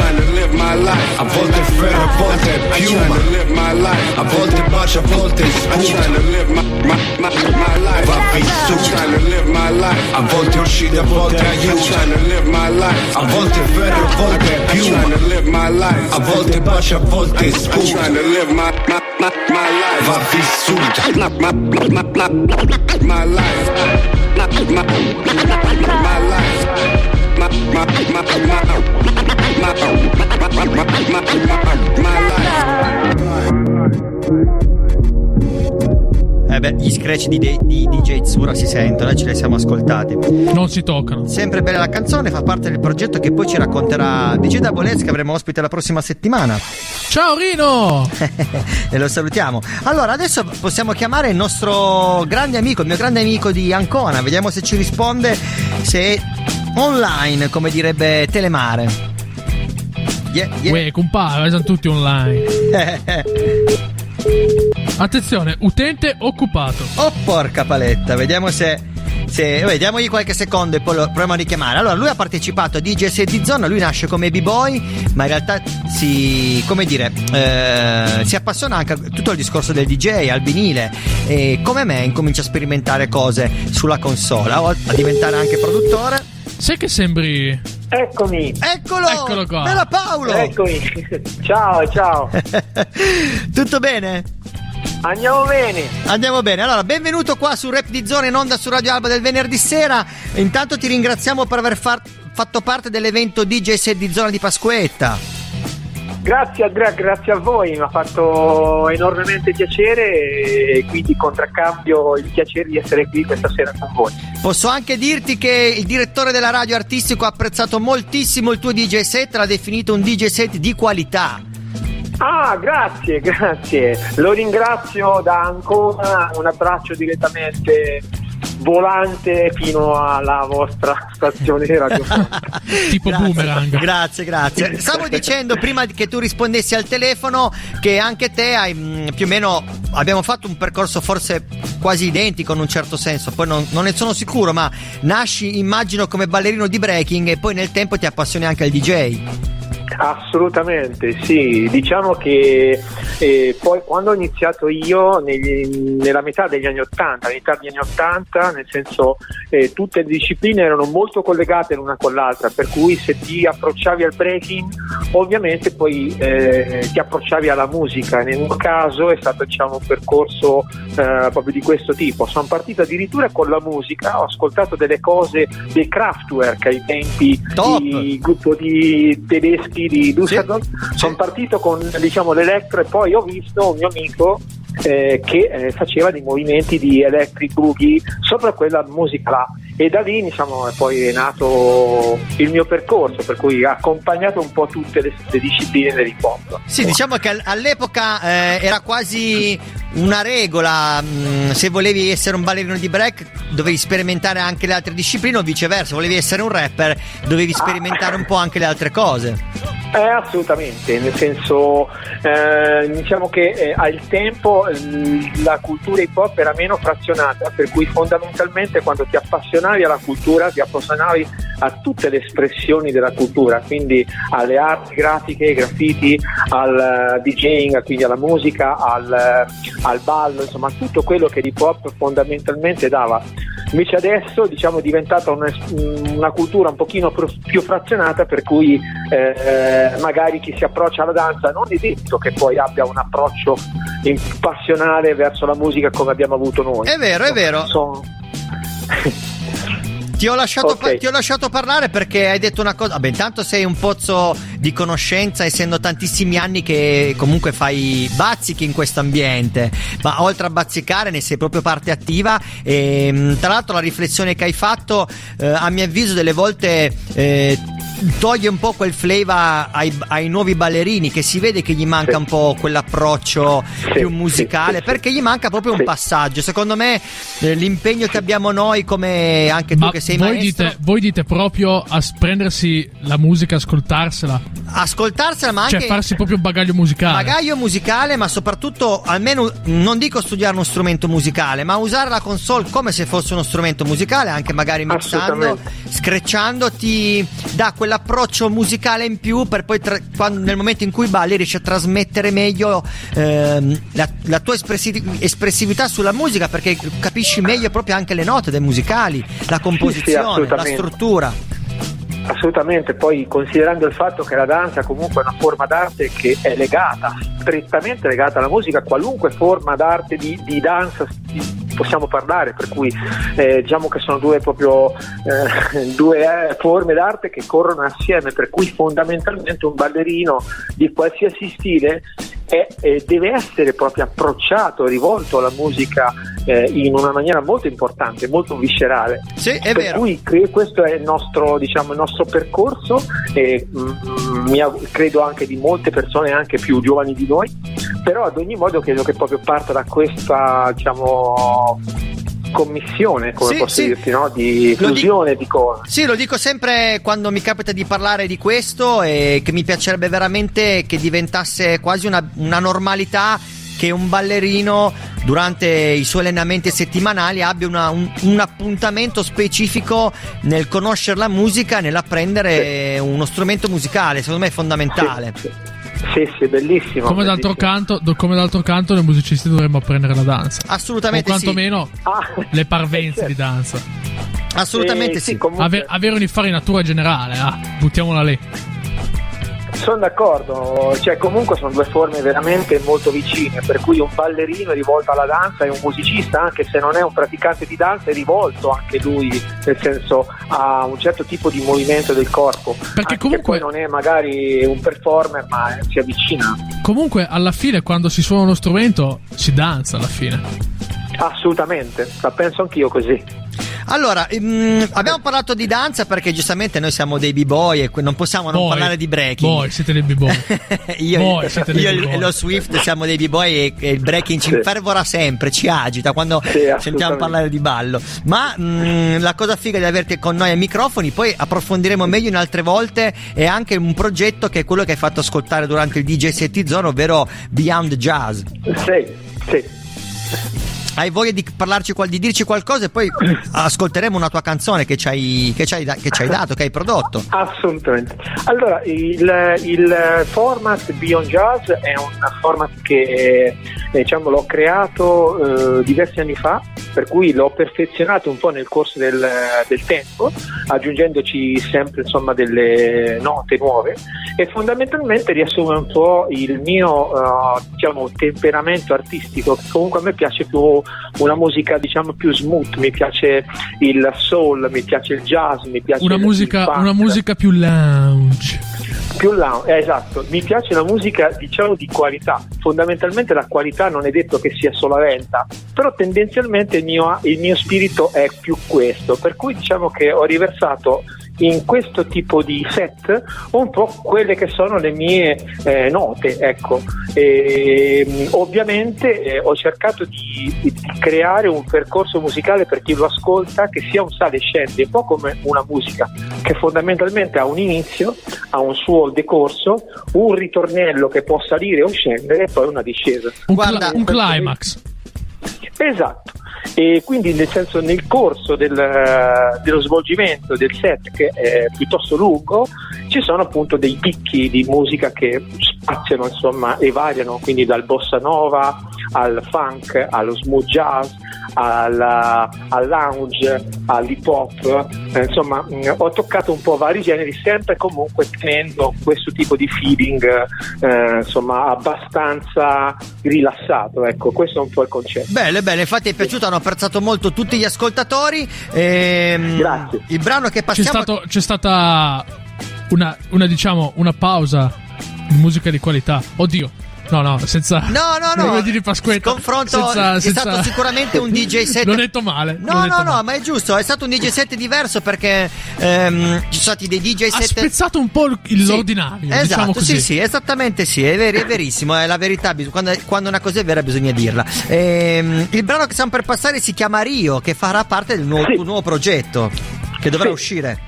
A volte è ferro, a volte è piuma. A volte bacia, a volte sputa. Va life. A volte uscite, a volte aiuto. I'm trying to live my life. A volte è ferro, a volte piuma. I'm trying to live my life. A volte bacia, a volte. I'm trying to live my, my, my, my life. Va vissuta. My, my, my, my, my, my life. My, my, my life. My, my, my, my, my, my, my life. Eh beh, gli scratch di, di, di DJ Tsura si sentono, e ce li siamo ascoltati. Non si toccano. Sempre bella la canzone, fa parte del progetto che poi ci racconterà DJ Dabolez che avremo ospite la prossima settimana. Ciao Rino! e lo salutiamo. Allora, adesso possiamo chiamare il nostro grande amico, il mio grande amico di Ancona. Vediamo se ci risponde, se è online, come direbbe Telemare. Yeah, yeah. Uè, compare, sono tutti online. Attenzione, utente occupato. Oh porca paletta, vediamo se, se vabbè, diamogli qualche secondo e poi lo proviamo a richiamare. Allora, lui ha partecipato a DJ Set di Zona, lui nasce come b-boy, ma in realtà si, come dire, eh, si appassiona anche a tutto il discorso del DJ, al vinile e come me incomincia a sperimentare cose sulla console, a diventare anche produttore. Sai che sembri. Eccomi. Eccolo! Eccolo qua. Bella Paolo! Eccomi. ciao, ciao. Tutto bene? Andiamo bene. Andiamo bene, allora benvenuto qua su Rap di Zona in onda su Radio Alba del venerdì sera. Intanto ti ringraziamo per aver far- fatto parte dell'evento DJ Set di Zona di Pasquetta. Grazie Andrea, grazie a voi, mi ha fatto enormemente piacere e quindi contraccambio il piacere di essere qui questa sera con voi. Posso anche dirti che il direttore della radio artistico ha apprezzato moltissimo il tuo DJ set, l'ha definito un DJ set di qualità. Ah, grazie, grazie. Lo ringrazio da Ancona, un abbraccio direttamente volante fino alla vostra stazione radio. tipo Grazie, boomerang. Grazie, grazie. Stavo dicendo prima che tu rispondessi al telefono che anche te hai mm, più o meno abbiamo fatto un percorso forse quasi identico in un certo senso, poi non, non ne sono sicuro, ma nasci immagino come ballerino di breaking e poi nel tempo ti appassioni anche al DJ. Assolutamente, sì. Diciamo che eh, poi quando ho iniziato io, negli- nella metà degli anni 80, metà degli anni 80, nel senso eh, tutte le discipline erano molto collegate l'una con l'altra, per cui se ti approcciavi al breaking, ovviamente poi eh, ti approcciavi alla musica. Nel mio caso è stato diciamo, un percorso eh, proprio di questo tipo. Sono partito addirittura con la musica, ho ascoltato delle cose dei Kraftwerk ai tempi di gruppo di tedeschi di Düsseldorf. Sono partito con diciamo, l'electro e poi ho visto un mio amico eh, che eh, faceva dei movimenti di electric boogie sopra quella musica là e da lì diciamo, è poi è nato il mio percorso per cui ho accompagnato un po' tutte le, le discipline dell'hip hop Sì, diciamo che all- all'epoca eh, era quasi una regola, mh, se volevi essere un ballerino di break dovevi sperimentare anche le altre discipline o viceversa, volevi essere un rapper dovevi sperimentare un po' anche le altre cose. Eh, assolutamente, nel senso eh, diciamo che eh, al tempo la cultura hip hop era meno frazionata, per cui fondamentalmente quando ti appassionavi alla cultura ti appassionavi a tutte le espressioni della cultura, quindi alle arti grafiche, ai graffiti, al eh, DJing, quindi alla musica, al, eh, al ballo, insomma a tutto quello che l'hip hop fondamentalmente dava. Invece adesso diciamo è diventata una, una cultura un pochino più frazionata per cui eh, magari chi si approccia alla danza non è detto che poi abbia un approccio passionale verso la musica come abbiamo avuto noi. È vero, è vero. Sono- Ti ho, lasciato, Ok. ti ho lasciato parlare perché hai detto una cosa. Vabbè, intanto sei un pozzo di conoscenza, essendo tantissimi anni che comunque fai bazzichi in questo ambiente. Ma oltre a bazzicare, ne sei proprio parte attiva. E, mh, tra l'altro, la riflessione che hai fatto, eh, a mio avviso, delle volte. eh, toglie un po' quel flavor ai, ai nuovi ballerini che si vede che gli manca Sì. un po' quell'approccio più musicale sì, sì. perché gli manca proprio un Sì. passaggio. Secondo me eh, l'impegno che abbiamo noi come anche tu Ma che sei voi maestro dite, voi dite proprio a prendersi la musica, ascoltarsela, ascoltarsela ma anche cioè farsi proprio un bagaglio musicale. Bagaglio musicale, ma soprattutto almeno non dico studiare uno strumento musicale, ma usare la console come se fosse uno strumento musicale, anche magari mixando, screcciando, ti dà quell'approccio musicale in più per poi tra- quando- nel momento in cui balli riesci a trasmettere meglio ehm, la, la tua espressi- espressività sulla musica perché capisci meglio proprio anche le note dei musicali, la composizione, la assolutamente. struttura. Assolutamente, poi considerando il fatto che la danza comunque è una forma d'arte che è legata, strettamente legata alla musica, qualunque forma d'arte di, di danza possiamo parlare, per cui eh, diciamo che sono due proprio eh, due eh, forme d'arte che corrono assieme, per cui fondamentalmente un ballerino di qualsiasi stile è- eh, deve essere proprio approcciato, rivolto alla musica eh, in una maniera molto importante, molto viscerale. Sì, è per vero. cui cre- questo è il nostro, diciamo, il nostro percorso e mm, mi aug- credo anche di molte persone anche più giovani di noi, però ad ogni modo credo che proprio parta da questa diciamo, commissione, come Sì, posso sì. dirti, no? di fusione di cose. Sì, lo dico sempre quando mi capita di parlare di questo e che mi piacerebbe veramente che diventasse quasi una, una normalità che un ballerino durante i suoi allenamenti settimanali abbia una- un, un appuntamento specifico nel conoscere la musica, nell'apprendere uno strumento musicale, secondo me è fondamentale. Sì, sì, bellissimo. Come d'altro, canto, do- come d'altro canto, noi musicisti dovremmo apprendere la danza. Assolutamente o sì. quantomeno le parvenze di danza. Assolutamente sì, sì. comunque- Ave- avere un'infarinatura generale, ah, buttiamola lì. Sono d'accordo, cioè comunque sono due forme veramente molto vicine, per cui un ballerino è rivolto alla danza e un musicista, anche se non è un praticante di danza, è rivolto anche lui, nel senso a un certo tipo di movimento del corpo. Perché comunque- non è magari un performer, ma si avvicina. Comunque, alla fine, quando si suona uno strumento, si danza alla fine. Assolutamente, la penso anch'io così. Allora, ehm, abbiamo parlato di danza perché giustamente noi siamo dei b-boy e non possiamo non Boy. parlare di breaking. Voi siete dei b-boy. io Voi siete io b-boy. e lo Swift siamo dei b-boy e, e il breaking ci Sì. infervora sempre, ci agita quando sentiamo assolutamente. parlare di ballo. Ma mh, la cosa figa di averti con noi ai microfoni, poi approfondiremo meglio in altre volte, è anche un progetto che è quello che hai fatto ascoltare durante il DJ Set Zone, ovvero Beyond Jazz. Sì, sì. Hai voglia di parlarci di dirci qualcosa e poi ascolteremo una tua canzone che ci hai, che ci hai che ci hai dato, che hai prodotto. Assolutamente. Allora, il, il format Beyond Jazz è un format che eh, diciamo, l'ho creato eh, diversi anni fa, per cui l'ho perfezionato un po' nel corso del, del tempo, aggiungendoci sempre insomma, delle note nuove e fondamentalmente riassume un po' il mio eh, diciamo, temperamento artistico, comunque a me piace più una musica diciamo più smooth, mi piace il soul, mi piace il jazz, mi piace Una il musica, funk una musica più lounge. più lounge, eh, esatto, mi piace una musica diciamo di qualità, fondamentalmente la qualità non è detto che sia solo lenta, però tendenzialmente il mio, il mio spirito è più questo, per cui diciamo che ho riversato in questo tipo di set un po' quelle che sono le mie eh, note, ecco. E, mh, ovviamente eh, ho cercato di, di creare un percorso musicale per chi lo ascolta che sia un sale e scende, un po' come una musica che fondamentalmente ha un inizio, ha un suo decorso, un ritornello che può salire o scendere e poi una discesa. Un, cla- un climax. Esatto, e quindi nel senso nel corso del, dello svolgimento del set che è piuttosto lungo ci sono appunto dei picchi di musica che spaziano insomma e variano quindi dal bossa nova al funk allo smooth jazz alla- al lounge all'hip hop Eh, insomma mh, ho toccato un po' vari generi sempre comunque tenendo questo tipo di feeling eh, insomma abbastanza rilassato ecco questo è un po' il concetto Bene, bene, infatti è piaciuto, hanno apprezzato molto tutti gli ascoltatori. Ehm, Grazie. Il brano che C'è, passiamo stato- c'è stata una, una, diciamo, una pausa in musica di qualità. Oddio, No, no, senza. No, no, no. Come di Pasquetta. Confronto senza, è senza- stato sicuramente un DJ set. L'ho detto male. No, detto no, no, male. ma è giusto, è stato un DJ set diverso perché ehm, ci sono stati dei DJ Ha set spezzato un po' il- Sì, l'ordinario. Esatto, diciamo così. sì, sì, esattamente sì, è, ver- è verissimo, è la verità, quando, quando una cosa è vera bisogna dirla. Ehm, il brano che stiamo per passare si chiama Rio, che farà parte del nuovo, tuo nuovo progetto, che dovrà Sì. uscire.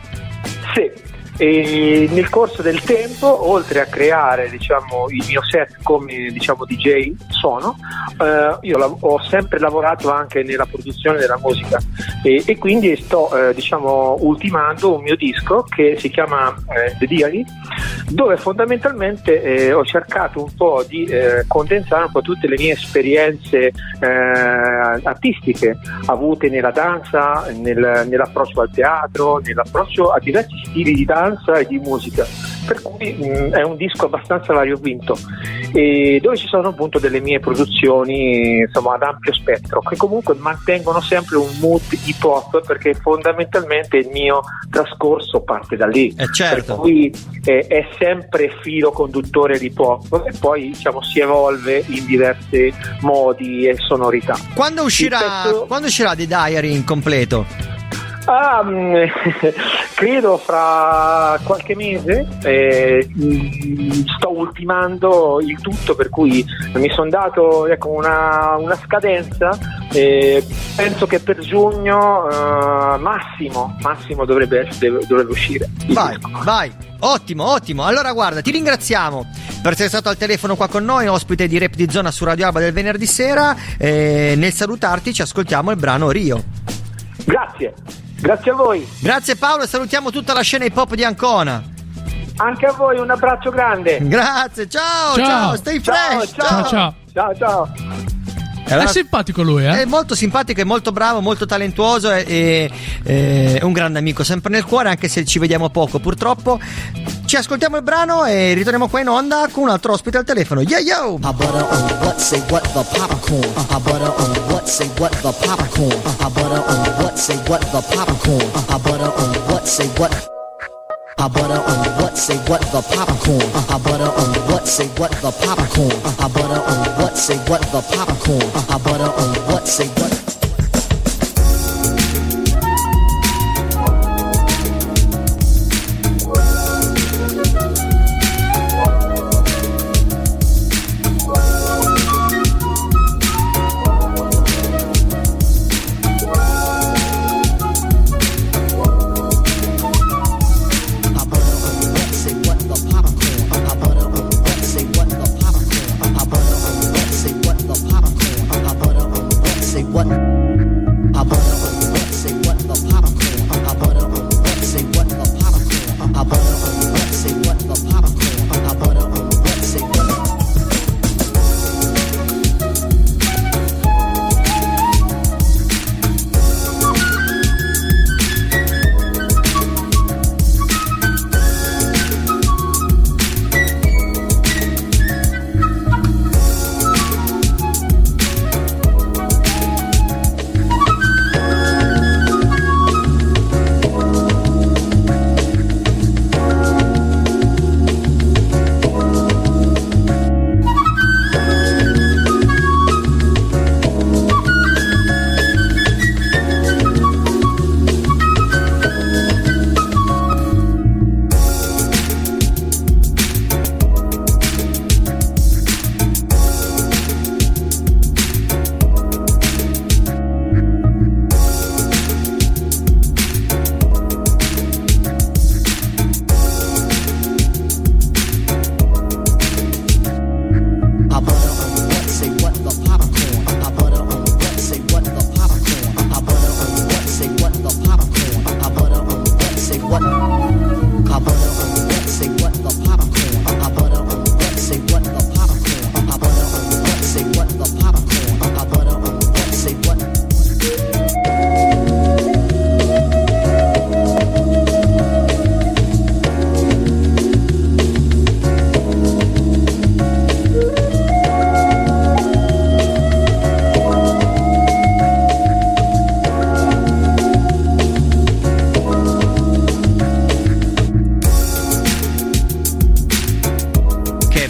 Sì, e nel corso del tempo, oltre a creare diciamo, il mio set come diciamo, DJ sono, eh, io lav- ho sempre lavorato anche nella produzione della musica. E, e quindi sto eh, diciamo, ultimando un mio disco che si chiama eh, The Diary, dove fondamentalmente eh, ho cercato un po' di eh, condensare un po' tutte le mie esperienze eh, artistiche avute nella danza, nel- nell'approccio al teatro, nell'approccio a diversi stili di danza e di musica. Per cui mh, è un disco abbastanza variopinto e dove ci sono appunto delle mie produzioni insomma ad ampio spettro che comunque mantengono sempre un mood hip hop perché fondamentalmente il mio trascorso parte da lì per cui eh, è sempre filo conduttore di hop e poi diciamo si evolve in diversi modi e sonorità Quando uscirà, pezzo- quando uscirà The Diary in completo? Ah, mm, credo fra qualche mese eh, sto ultimando il tutto per cui mi sono dato ecco, una, una scadenza e penso che per giugno eh, massimo, massimo dovrebbe, essere- dovrebbe uscire Vai, vai. Ottimo, ottimo. Allora guarda, ti ringraziamo per essere stato al telefono qua con noi, ospite di Rap di Zona su Radio Alba del venerdì sera. Nel salutarti ci ascoltiamo il brano Rio. Grazie, grazie a voi. Grazie Paolo e salutiamo tutta la scena hip hop di Ancona. Anche a voi un abbraccio grande. Grazie, ciao, ciao, Ciao. stay Ciao, fresh. ciao. Ciao, ciao. Ciao, ciao. Allora- È simpatico lui, eh? È molto simpatico, è molto bravo, molto talentuoso e, e- e- è un grande amico, sempre nel cuore, anche se ci vediamo poco purtroppo. Ci ascoltiamo il brano e ritorniamo qua in onda con un altro ospite al telefono. Yo yo! I butter on what, say what the popcorn. I butter on what, say what the popcorn. I butter on what, say what the popcorn. I butter on what, say what. The.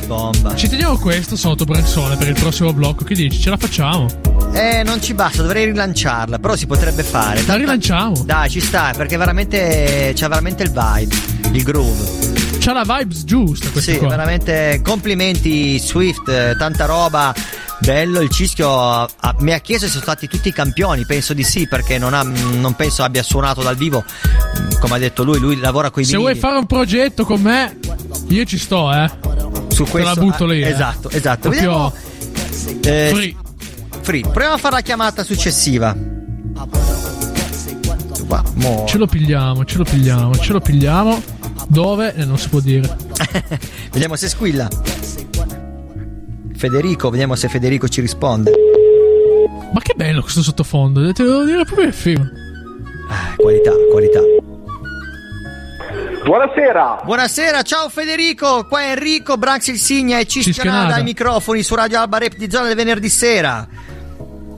O questo sottobransone per il prossimo blocco? Che dici? Ce la facciamo? Eh, non ci basta, dovrei rilanciarla, però si potrebbe fare. La rilanciamo. Dai, ci sta, perché veramente c'ha veramente il vibe, il groove. C'ha la vibes giusta questa Sì, qua. veramente complimenti Swift, eh, tanta roba. Bello, il Cischio ha- mi ha chiesto se sono stati tutti i campioni, penso di sì, perché non, ha- non penso abbia suonato dal vivo, come ha detto lui, lui lavora con i Se vuoi fare un progetto con me, io ci sto, eh. Su Te questo, la butto lì. ah, eh. esatto, esatto. Proprio Eh, free. free. Proviamo a fare la chiamata successiva. Va, mo- Ce lo pigliamo, ce lo pigliamo, ce lo pigliamo. Dove? Eh, non si può dire. Vediamo se squilla. Federico, vediamo se Federico ci risponde. Ma che bello questo sottofondo, te devo dire proprio il film. Ah, qualità, qualità. Buonasera. Buonasera, ciao Federico, qua è Enrico, Branx il Signa e Cischionada. ai microfoni su Radio Alba Rap di Zona del venerdì sera.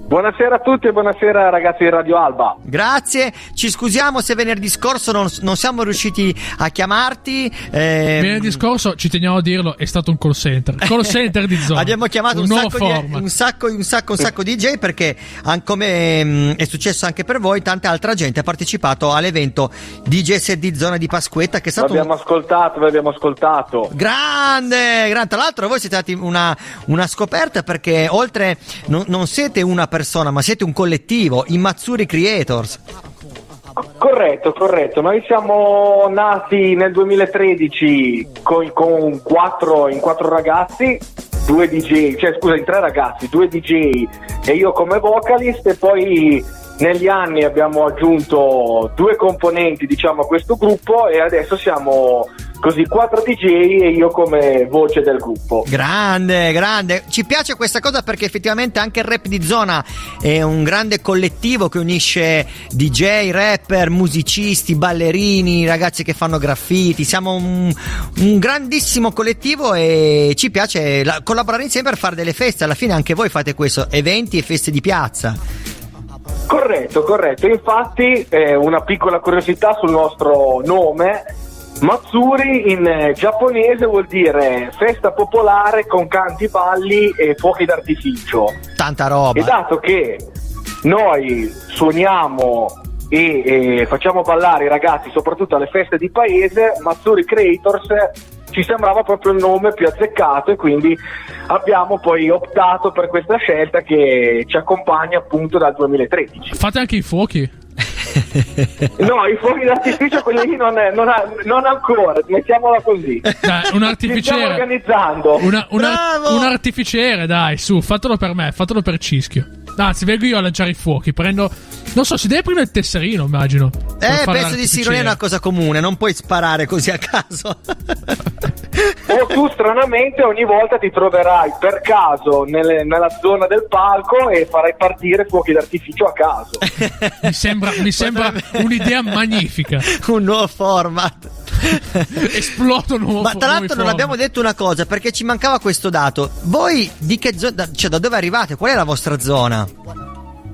Buonasera a tutti e buonasera ragazzi di Radio Alba. Grazie, ci scusiamo se venerdì scorso non, non siamo riusciti a chiamarti. eh, Venerdì scorso, ci teniamo a dirlo, è stato un call center. Call center di zona. Abbiamo chiamato un, un sacco, di, un sacco, un sacco, un sacco di DJ perché, come mm, è successo anche per voi, tanta altra gente ha partecipato all'evento DJ Set di Zona di Pasquetta che è stato un- L'abbiamo ascoltato, l'abbiamo ascoltato. Grande, grande. Tra l'altro, voi siete stati una, una scoperta perché oltre non, non siete una persona, ma siete un collettivo, i Mazzuri Creators. Corretto, corretto. Noi siamo nati nel 2013 con, con quattro, in quattro ragazzi, due DJ, cioè scusa, in tre ragazzi, due DJ e io come vocalist e poi negli anni abbiamo aggiunto due componenti diciamo a questo gruppo e adesso siamo così quattro DJ e io come voce del gruppo. Grande, grande. Ci piace questa cosa perché effettivamente anche il rap di zona è un grande collettivo che unisce DJ, rapper, musicisti, ballerini, ragazzi che fanno graffiti. Siamo un, un grandissimo collettivo e ci piace la- collaborare insieme per fare delle feste. Alla fine anche voi fate questo, eventi e feste di piazza. Corretto, corretto. Infatti, eh, una piccola curiosità sul nostro nome. Matsuri in eh, giapponese vuol dire festa popolare con canti, balli e fuochi d'artificio. Tanta roba. E dato che noi suoniamo e, e facciamo ballare i ragazzi soprattutto alle feste di paese, Matsuri Creators ci sembrava proprio il nome più azzeccato e quindi abbiamo poi optato per questa scelta che ci accompagna appunto dal 2013. Fate anche i fuochi. No, i fuochi d'artificio quelli lì non, è- non ha- non ancora, mettiamola così. Dai, un Ci stiamo artificiere. organizzando. Una- una- un artificiere, dai, su, fatelo per me, fatelo per Cischio. Anzi, vengo io a lanciare i fuochi. Prendo. Non so, si deve prendere il tesserino, immagino. Eh, penso di sì, non è una cosa comune, non puoi sparare così a caso. O tu stranamente ogni volta ti troverai per caso nelle- nella zona del palco e farai partire fuochi d'artificio a caso. Mi sembra, mi sembra un'idea magnifica. un nuovo format. Esplodo nuovo Ma tra l'altro non format. abbiamo detto una cosa perché ci mancava questo dato. Voi di che zona, cioè da dove arrivate? Qual è la vostra zona?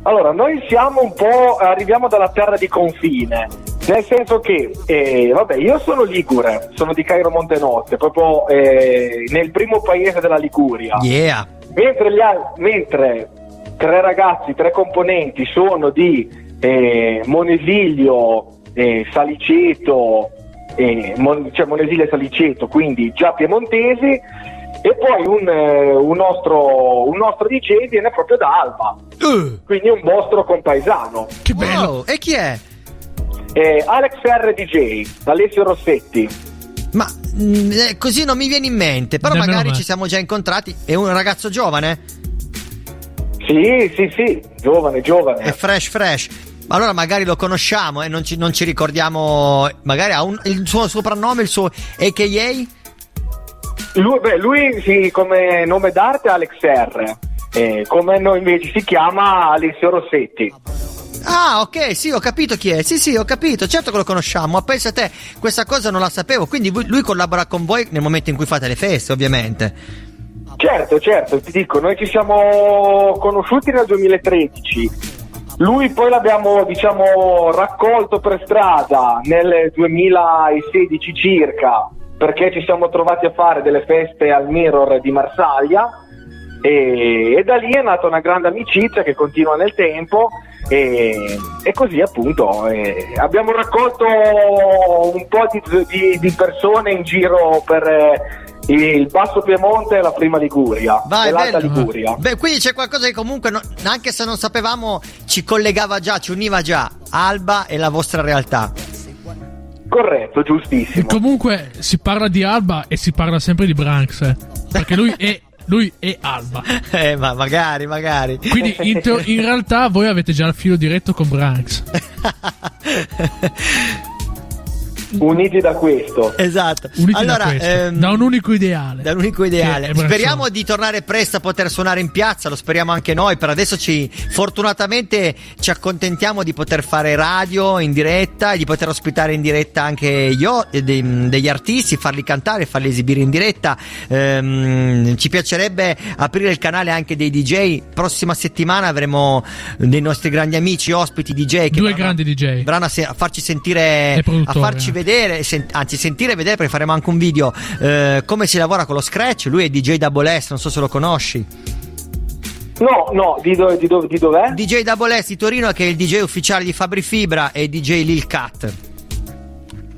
Allora, noi siamo un po', arriviamo dalla terra di confine, nel senso che, eh, vabbè, io sono ligure, sono di Cairo Montenotte, proprio eh, nel primo paese della Liguria. Yeah. Mentre, gli al- mentre tre ragazzi, tre componenti sono di eh, Monesiglio, eh, Saliceto, eh, Mon- cioè Monesiglio e Saliceto, quindi già piemontesi, e poi un, eh, un nostro, un nostro DJ viene proprio da Alba, quindi un vostro compaesano. Che bello! E chi è? Eh, Alex R DJ, Alessio Rossetti. Ma mm, eh, così non mi viene in mente, però Nemmeno magari me. ci siamo già incontrati. È un ragazzo giovane? Sì, sì, sì, giovane, giovane. È fresh, fresh. Allora magari lo conosciamo e non ci, non ci ricordiamo. Magari ha un- il suo soprannome, il suo AKA? Lui, beh, lui sì, come nome d'arte è Alex R. Eh, come noi invece si chiama Alessio Rossetti. Ah, ok, sì, ho capito chi è. Sì, sì, ho capito. Certo che lo conosciamo, ma pensa a te, questa cosa non la sapevo. Quindi lui, lui collabora con voi nel momento in cui fate le feste, ovviamente. Certo, certo, ti dico, noi ci siamo conosciuti nel 2013. Lui poi l'abbiamo, diciamo, raccolto per strada nel 2016 circa perché ci siamo trovati a fare delle feste al Mirror di Marsaglia e, e da lì è nata una grande amicizia che continua nel tempo e, e così appunto eh, abbiamo raccolto un po' di, di- di persone in giro per eh, il Basso Piemonte e la prima Liguria Vai, e l'Alta bello. Liguria. Beh, quindi c'è qualcosa che comunque, no- anche se non sapevamo, ci collegava già, ci univa già Alba e la vostra realtà. Corretto, giustissimo. E comunque si parla di Alba e si parla sempre di Branks. eh. Perché lui è, lui è Alba. Eh, ma magari, magari. Quindi in, teo- in realtà voi avete già il filo diretto con Branks. Uniti da questo. Esatto. Uniti allora, da, questo. ehm, da un unico ideale. Da un unico ideale. Speriamo di tornare presto a poter suonare in piazza, lo speriamo anche noi. Per adesso ci fortunatamente ci accontentiamo di poter fare radio in diretta e di poter ospitare in diretta anche io, de- degli artisti, farli cantare, farli esibire in diretta. Ehm, ci piacerebbe aprire il canale anche dei DJ. Prossima settimana avremo dei nostri grandi amici, ospiti DJ che Due verranno- grandi DJ. verranno a, se- a farci sentire, E a farci eh. Vedere, sen- anzi sentire e vedere perché faremo anche un video eh, come si lavora con lo scratch. Lui è DJ Double S, non so se lo conosci. No, no, di, do- di do- di dov'è? DJ Double S di Torino che è il DJ ufficiale di Fabri Fibra e DJ Lil Cat.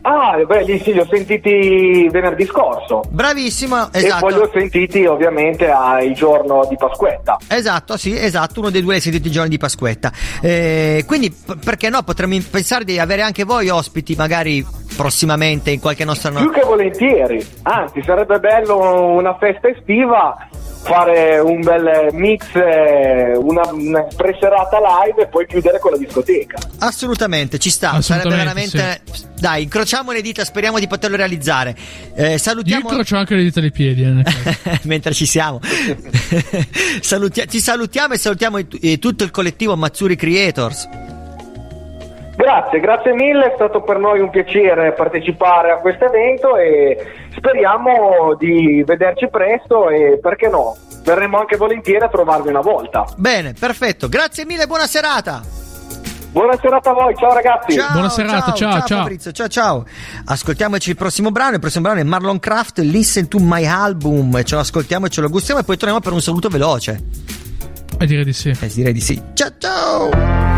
Ah, beh, lì sì, li ho sentiti venerdì scorso. Bravissimo, E esatto. poi li ho sentiti ovviamente al giorno di Pasquetta. Esatto, sì, esatto, uno dei due l'hai sentito i giorni di Pasquetta. Eh, quindi, perché no, potremmo pensare di avere anche voi ospiti, magari prossimamente in qualche nostra no- Più che volentieri, anzi sarebbe bello una festa estiva fare un bel mix, eh, una, una preserata live e poi chiudere con la discoteca. Assolutamente, ci sta. Sarebbe veramente. Dai, incrociamo le dita, speriamo di poterlo realizzare. Eh, Io salutiamo. incrocio anche le dita dei piedi. eh. Mentre ci siamo, Salutia- ti salutiamo e salutiamo i- tutto il collettivo Mazzuri Creators. Grazie, grazie mille, è stato per noi un piacere partecipare a questo evento e speriamo di vederci presto e perché no, verremo anche volentieri a trovarvi una volta. Bene, perfetto. Grazie mille, buona serata. Buona serata a voi, ciao ragazzi. Ciao, ciao, Fabrizio, ciao ciao. Ascoltiamoci il prossimo brano. Il prossimo brano è Marlon Craft, Listen to My Album. Ce lo ascoltiamo e ce lo gustiamo e poi torniamo per un saluto veloce. E direi di sì. Eh, direi di sì. Ciao ciao.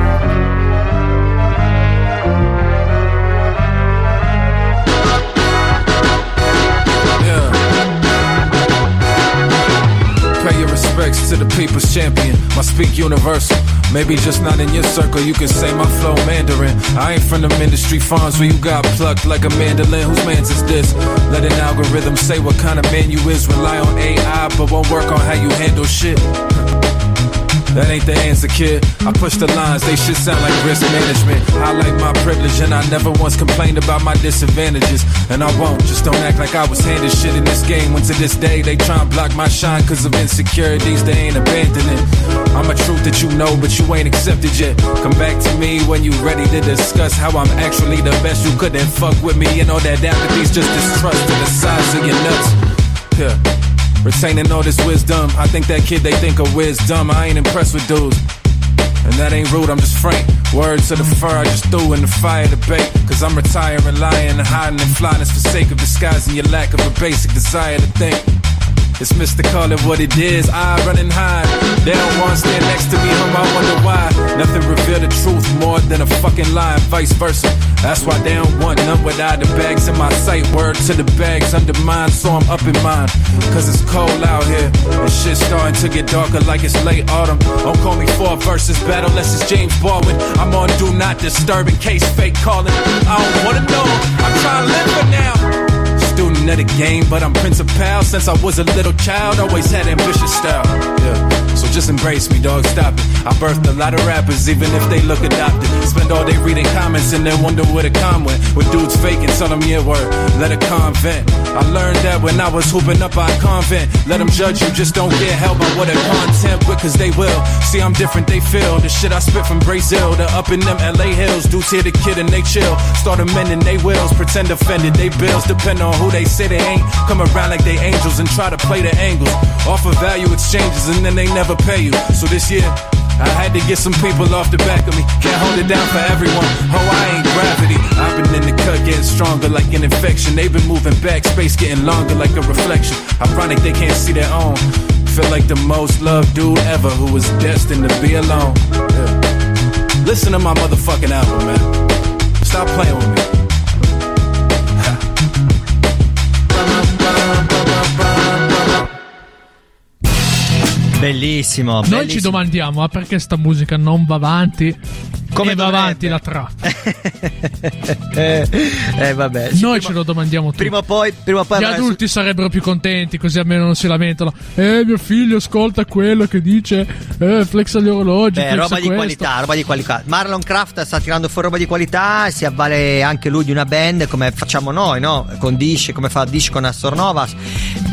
To the people's champion. My speak universal. Maybe just not in your circle. You can say my flow Mandarin. I ain't from them industry farms where you got plucked like a mandolin. Whose man's is this? Let an algorithm say what kind of man you is. Rely on AI, but won't work on how you handle shit. That ain't the answer, kid. I push the lines, they shit sound like risk management. I like my privilege, and I never once complained about my disadvantages. And I won't, just don't act like I was handed shit in this game. When to this day, they try and block my shine cause of insecurities, they ain't abandoning. I'm a truth that you know, but you ain't accepted yet. Come back to me when you ready to discuss how I'm actually the best. You couldn't fuck with me, and all that apathy's just distrust to the size of your nuts. Yeah. Retaining all this wisdom. I think that kid they think of wisdom. I ain't impressed with dudes. And that ain't rude, I'm just frank. Words to the fur, I just threw in the fire debate. Cause I'm retiring, lying, and hiding in flyness for sake of disguising your lack of a basic desire to think. It's Mr. Call it what it is. I run and hide. They don't want to stand next to me, hum, I wonder why. Nothing reveal the truth more than a fucking lie, vice versa. That's why they don't want none without the bags in my sight. Word to the bags undermined, so I'm up in mine. Cause it's cold out here, and shit's starting to get darker like it's late autumn. Don't call me for versus battle unless it's James Baldwin. I'm on do not disturb in case fake calling. I don't wanna know, I'm trying to live for now of the game, but I'm principal since I was a little child. Always had ambitious style. Yeah. Just embrace me, dog. Stop it. I birthed a lot of rappers, even if they look adopted. Spend all day reading comments and then wonder where the con went. With dudes faking, tell them yeah word. Let a convent. I learned that when I was hooping up our convent. Let them judge you, just don't get held by what a content with, cause they will. See, I'm different, they feel. The shit I spit from Brazil to up in them LA hills. Dudes hear the kid and they chill. Start amending they wills, pretend offended. They bills depend on who they say they ain't. Come around like they angels and try to play the angles. Offer value exchanges and then they never pay you. So this year, I had to get some people off the back of me. Can't hold it down for everyone. Oh, I ain't gravity. I've been in the cut, getting stronger like an infection. They've been moving back, space getting longer like a reflection. Ironic they can't see their own. Feel like the most loved dude ever who was destined to be alone. Yeah. Listen to my motherfucking album, man. Stop playing with me. Bellissimo. Noi bellissimo. ci domandiamo, ma perché sta musica non va avanti? Come va avanti la trap. eh, eh, vabbè. Noi prima- ce lo domandiamo tutti. Prima o poi, prima poi Gli adulti sarebbero più contenti, così almeno non si lamentano. Eh, mio figlio ascolta quello che dice. Eh, flexa gli orologi. Beh, roba di questo. qualità, roba di qualità. Marlon Craft sta tirando fuori roba di qualità, si avvale anche lui di una band come facciamo noi, no? Con Dish, come fa Dish con Astornovas.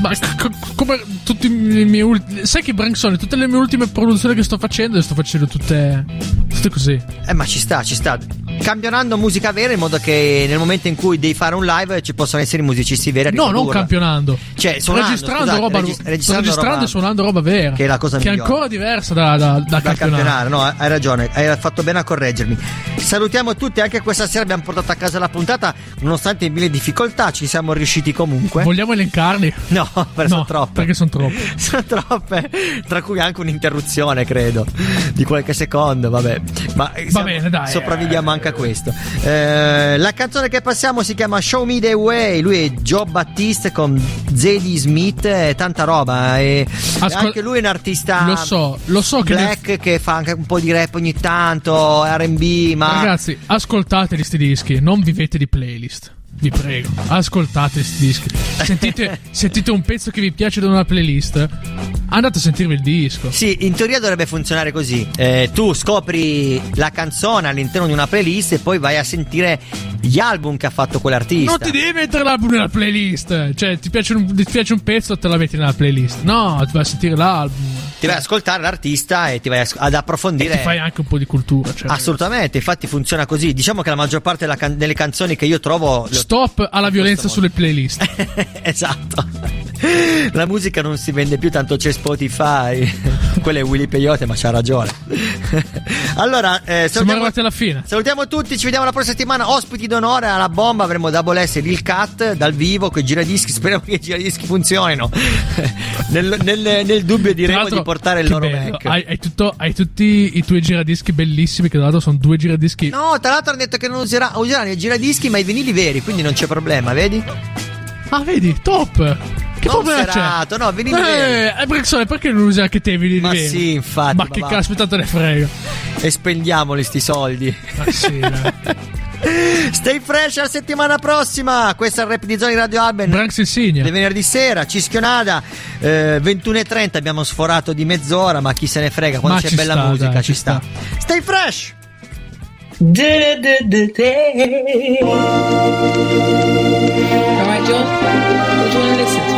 Ma c- come tutti i miei ultimi. Sai che Branksone, tutte le mie ultime produzioni che sto facendo, le sto facendo tutte. Tutte così. Eh, ma ci sta, ci sta. Campionando musica vera in modo che nel momento in cui devi fare un live ci possono essere i musicisti veri a No, non campionando. Cioè, suonando, registrando scusate, roba, regis- registrando registrando roba- e suonando roba vera. Che è la cosa Che è migliore. ancora diversa da, da, da da campionare. campionare, no, hai ragione, hai fatto bene a correggermi. Salutiamo tutti, anche questa sera abbiamo portato a casa la puntata, nonostante mille difficoltà, ci siamo riusciti comunque. Vogliamo elencarli? No, perché sono troppe. Perché sono troppe. sono troppe, tra cui anche un'interruzione, credo, di qualche secondo, vabbè. Ma eh, siamo- bene, dai, Sopravviviamo anche a questo. Eh, la canzone che passiamo si chiama Show Me the Way, lui è Joe Battiste con Zadie Smith e tanta roba. E Ascol- anche lui è un artista Lo so, lo so che. black che fa anche un po' di rap ogni tanto, RB, ma Ragazzi, ascoltate sti dischi, non vivete di playlist. Vi prego, ascoltate sti dischi. Sentite, sentite un pezzo che vi piace da una playlist, andate a sentirvi il disco. Sì, in teoria dovrebbe funzionare così. Eh, tu scopri la canzone all'interno di una playlist e poi vai a sentire gli album che ha fatto quell'artista. Non ti devi mettere l'album nella playlist. Cioè, ti piace un, ti piace un pezzo, te la metti nella playlist. No, ti vai a sentire l'album. Ti vai ad ascoltare l'artista e ti vai ad E approfondire. ti fai anche un po' di cultura. Cioè. Assolutamente, infatti funziona così. Diciamo che la maggior parte della can- delle canzoni che io trovo. Stop alla violenza sulle playlist. esatto. La musica non si vende più tanto c'è Spotify. Quello è Willy Peyote, ma c'ha ragione. allora, eh, Siamo salutiamo, arrivati alla fine. salutiamo tutti, ci vediamo la prossima settimana. Ospiti d'onore alla bomba, avremo Double S Lil Cat dal vivo con i giradischi. Speriamo che i giradischi funzionino. nel, nel- nel dubbio diremo di portare il loro bello, Mac. Hai, hai tutto- hai tutti i tuoi giradischi bellissimi, che tra l'altro sono due giradischi. No, tra l'altro hanno detto che non userà, useranno i giradischi, ma i vinili veri, quindi non c'è problema, vedi? Ah, vedi, top. Che Non problema c'è? serato, no, vinili veri. Eh, eh, Brixone, perché non usi anche te vinili Ma veri? sì, infatti. Ma che va. caspita te ne frega? E spendiamoli sti soldi. Ma sì, dai. Stay fresh la settimana prossima. Questo è il rap di Zoni Radio Alben. Branks Insignia. Di venerdì sera, Cischionada, eh, 21.30 abbiamo sforato di mezz'ora, ma chi se ne frega, quando Ma c'è ci bella sta, musica dai, ci ci sta. Stay fresh! Alright, Joe?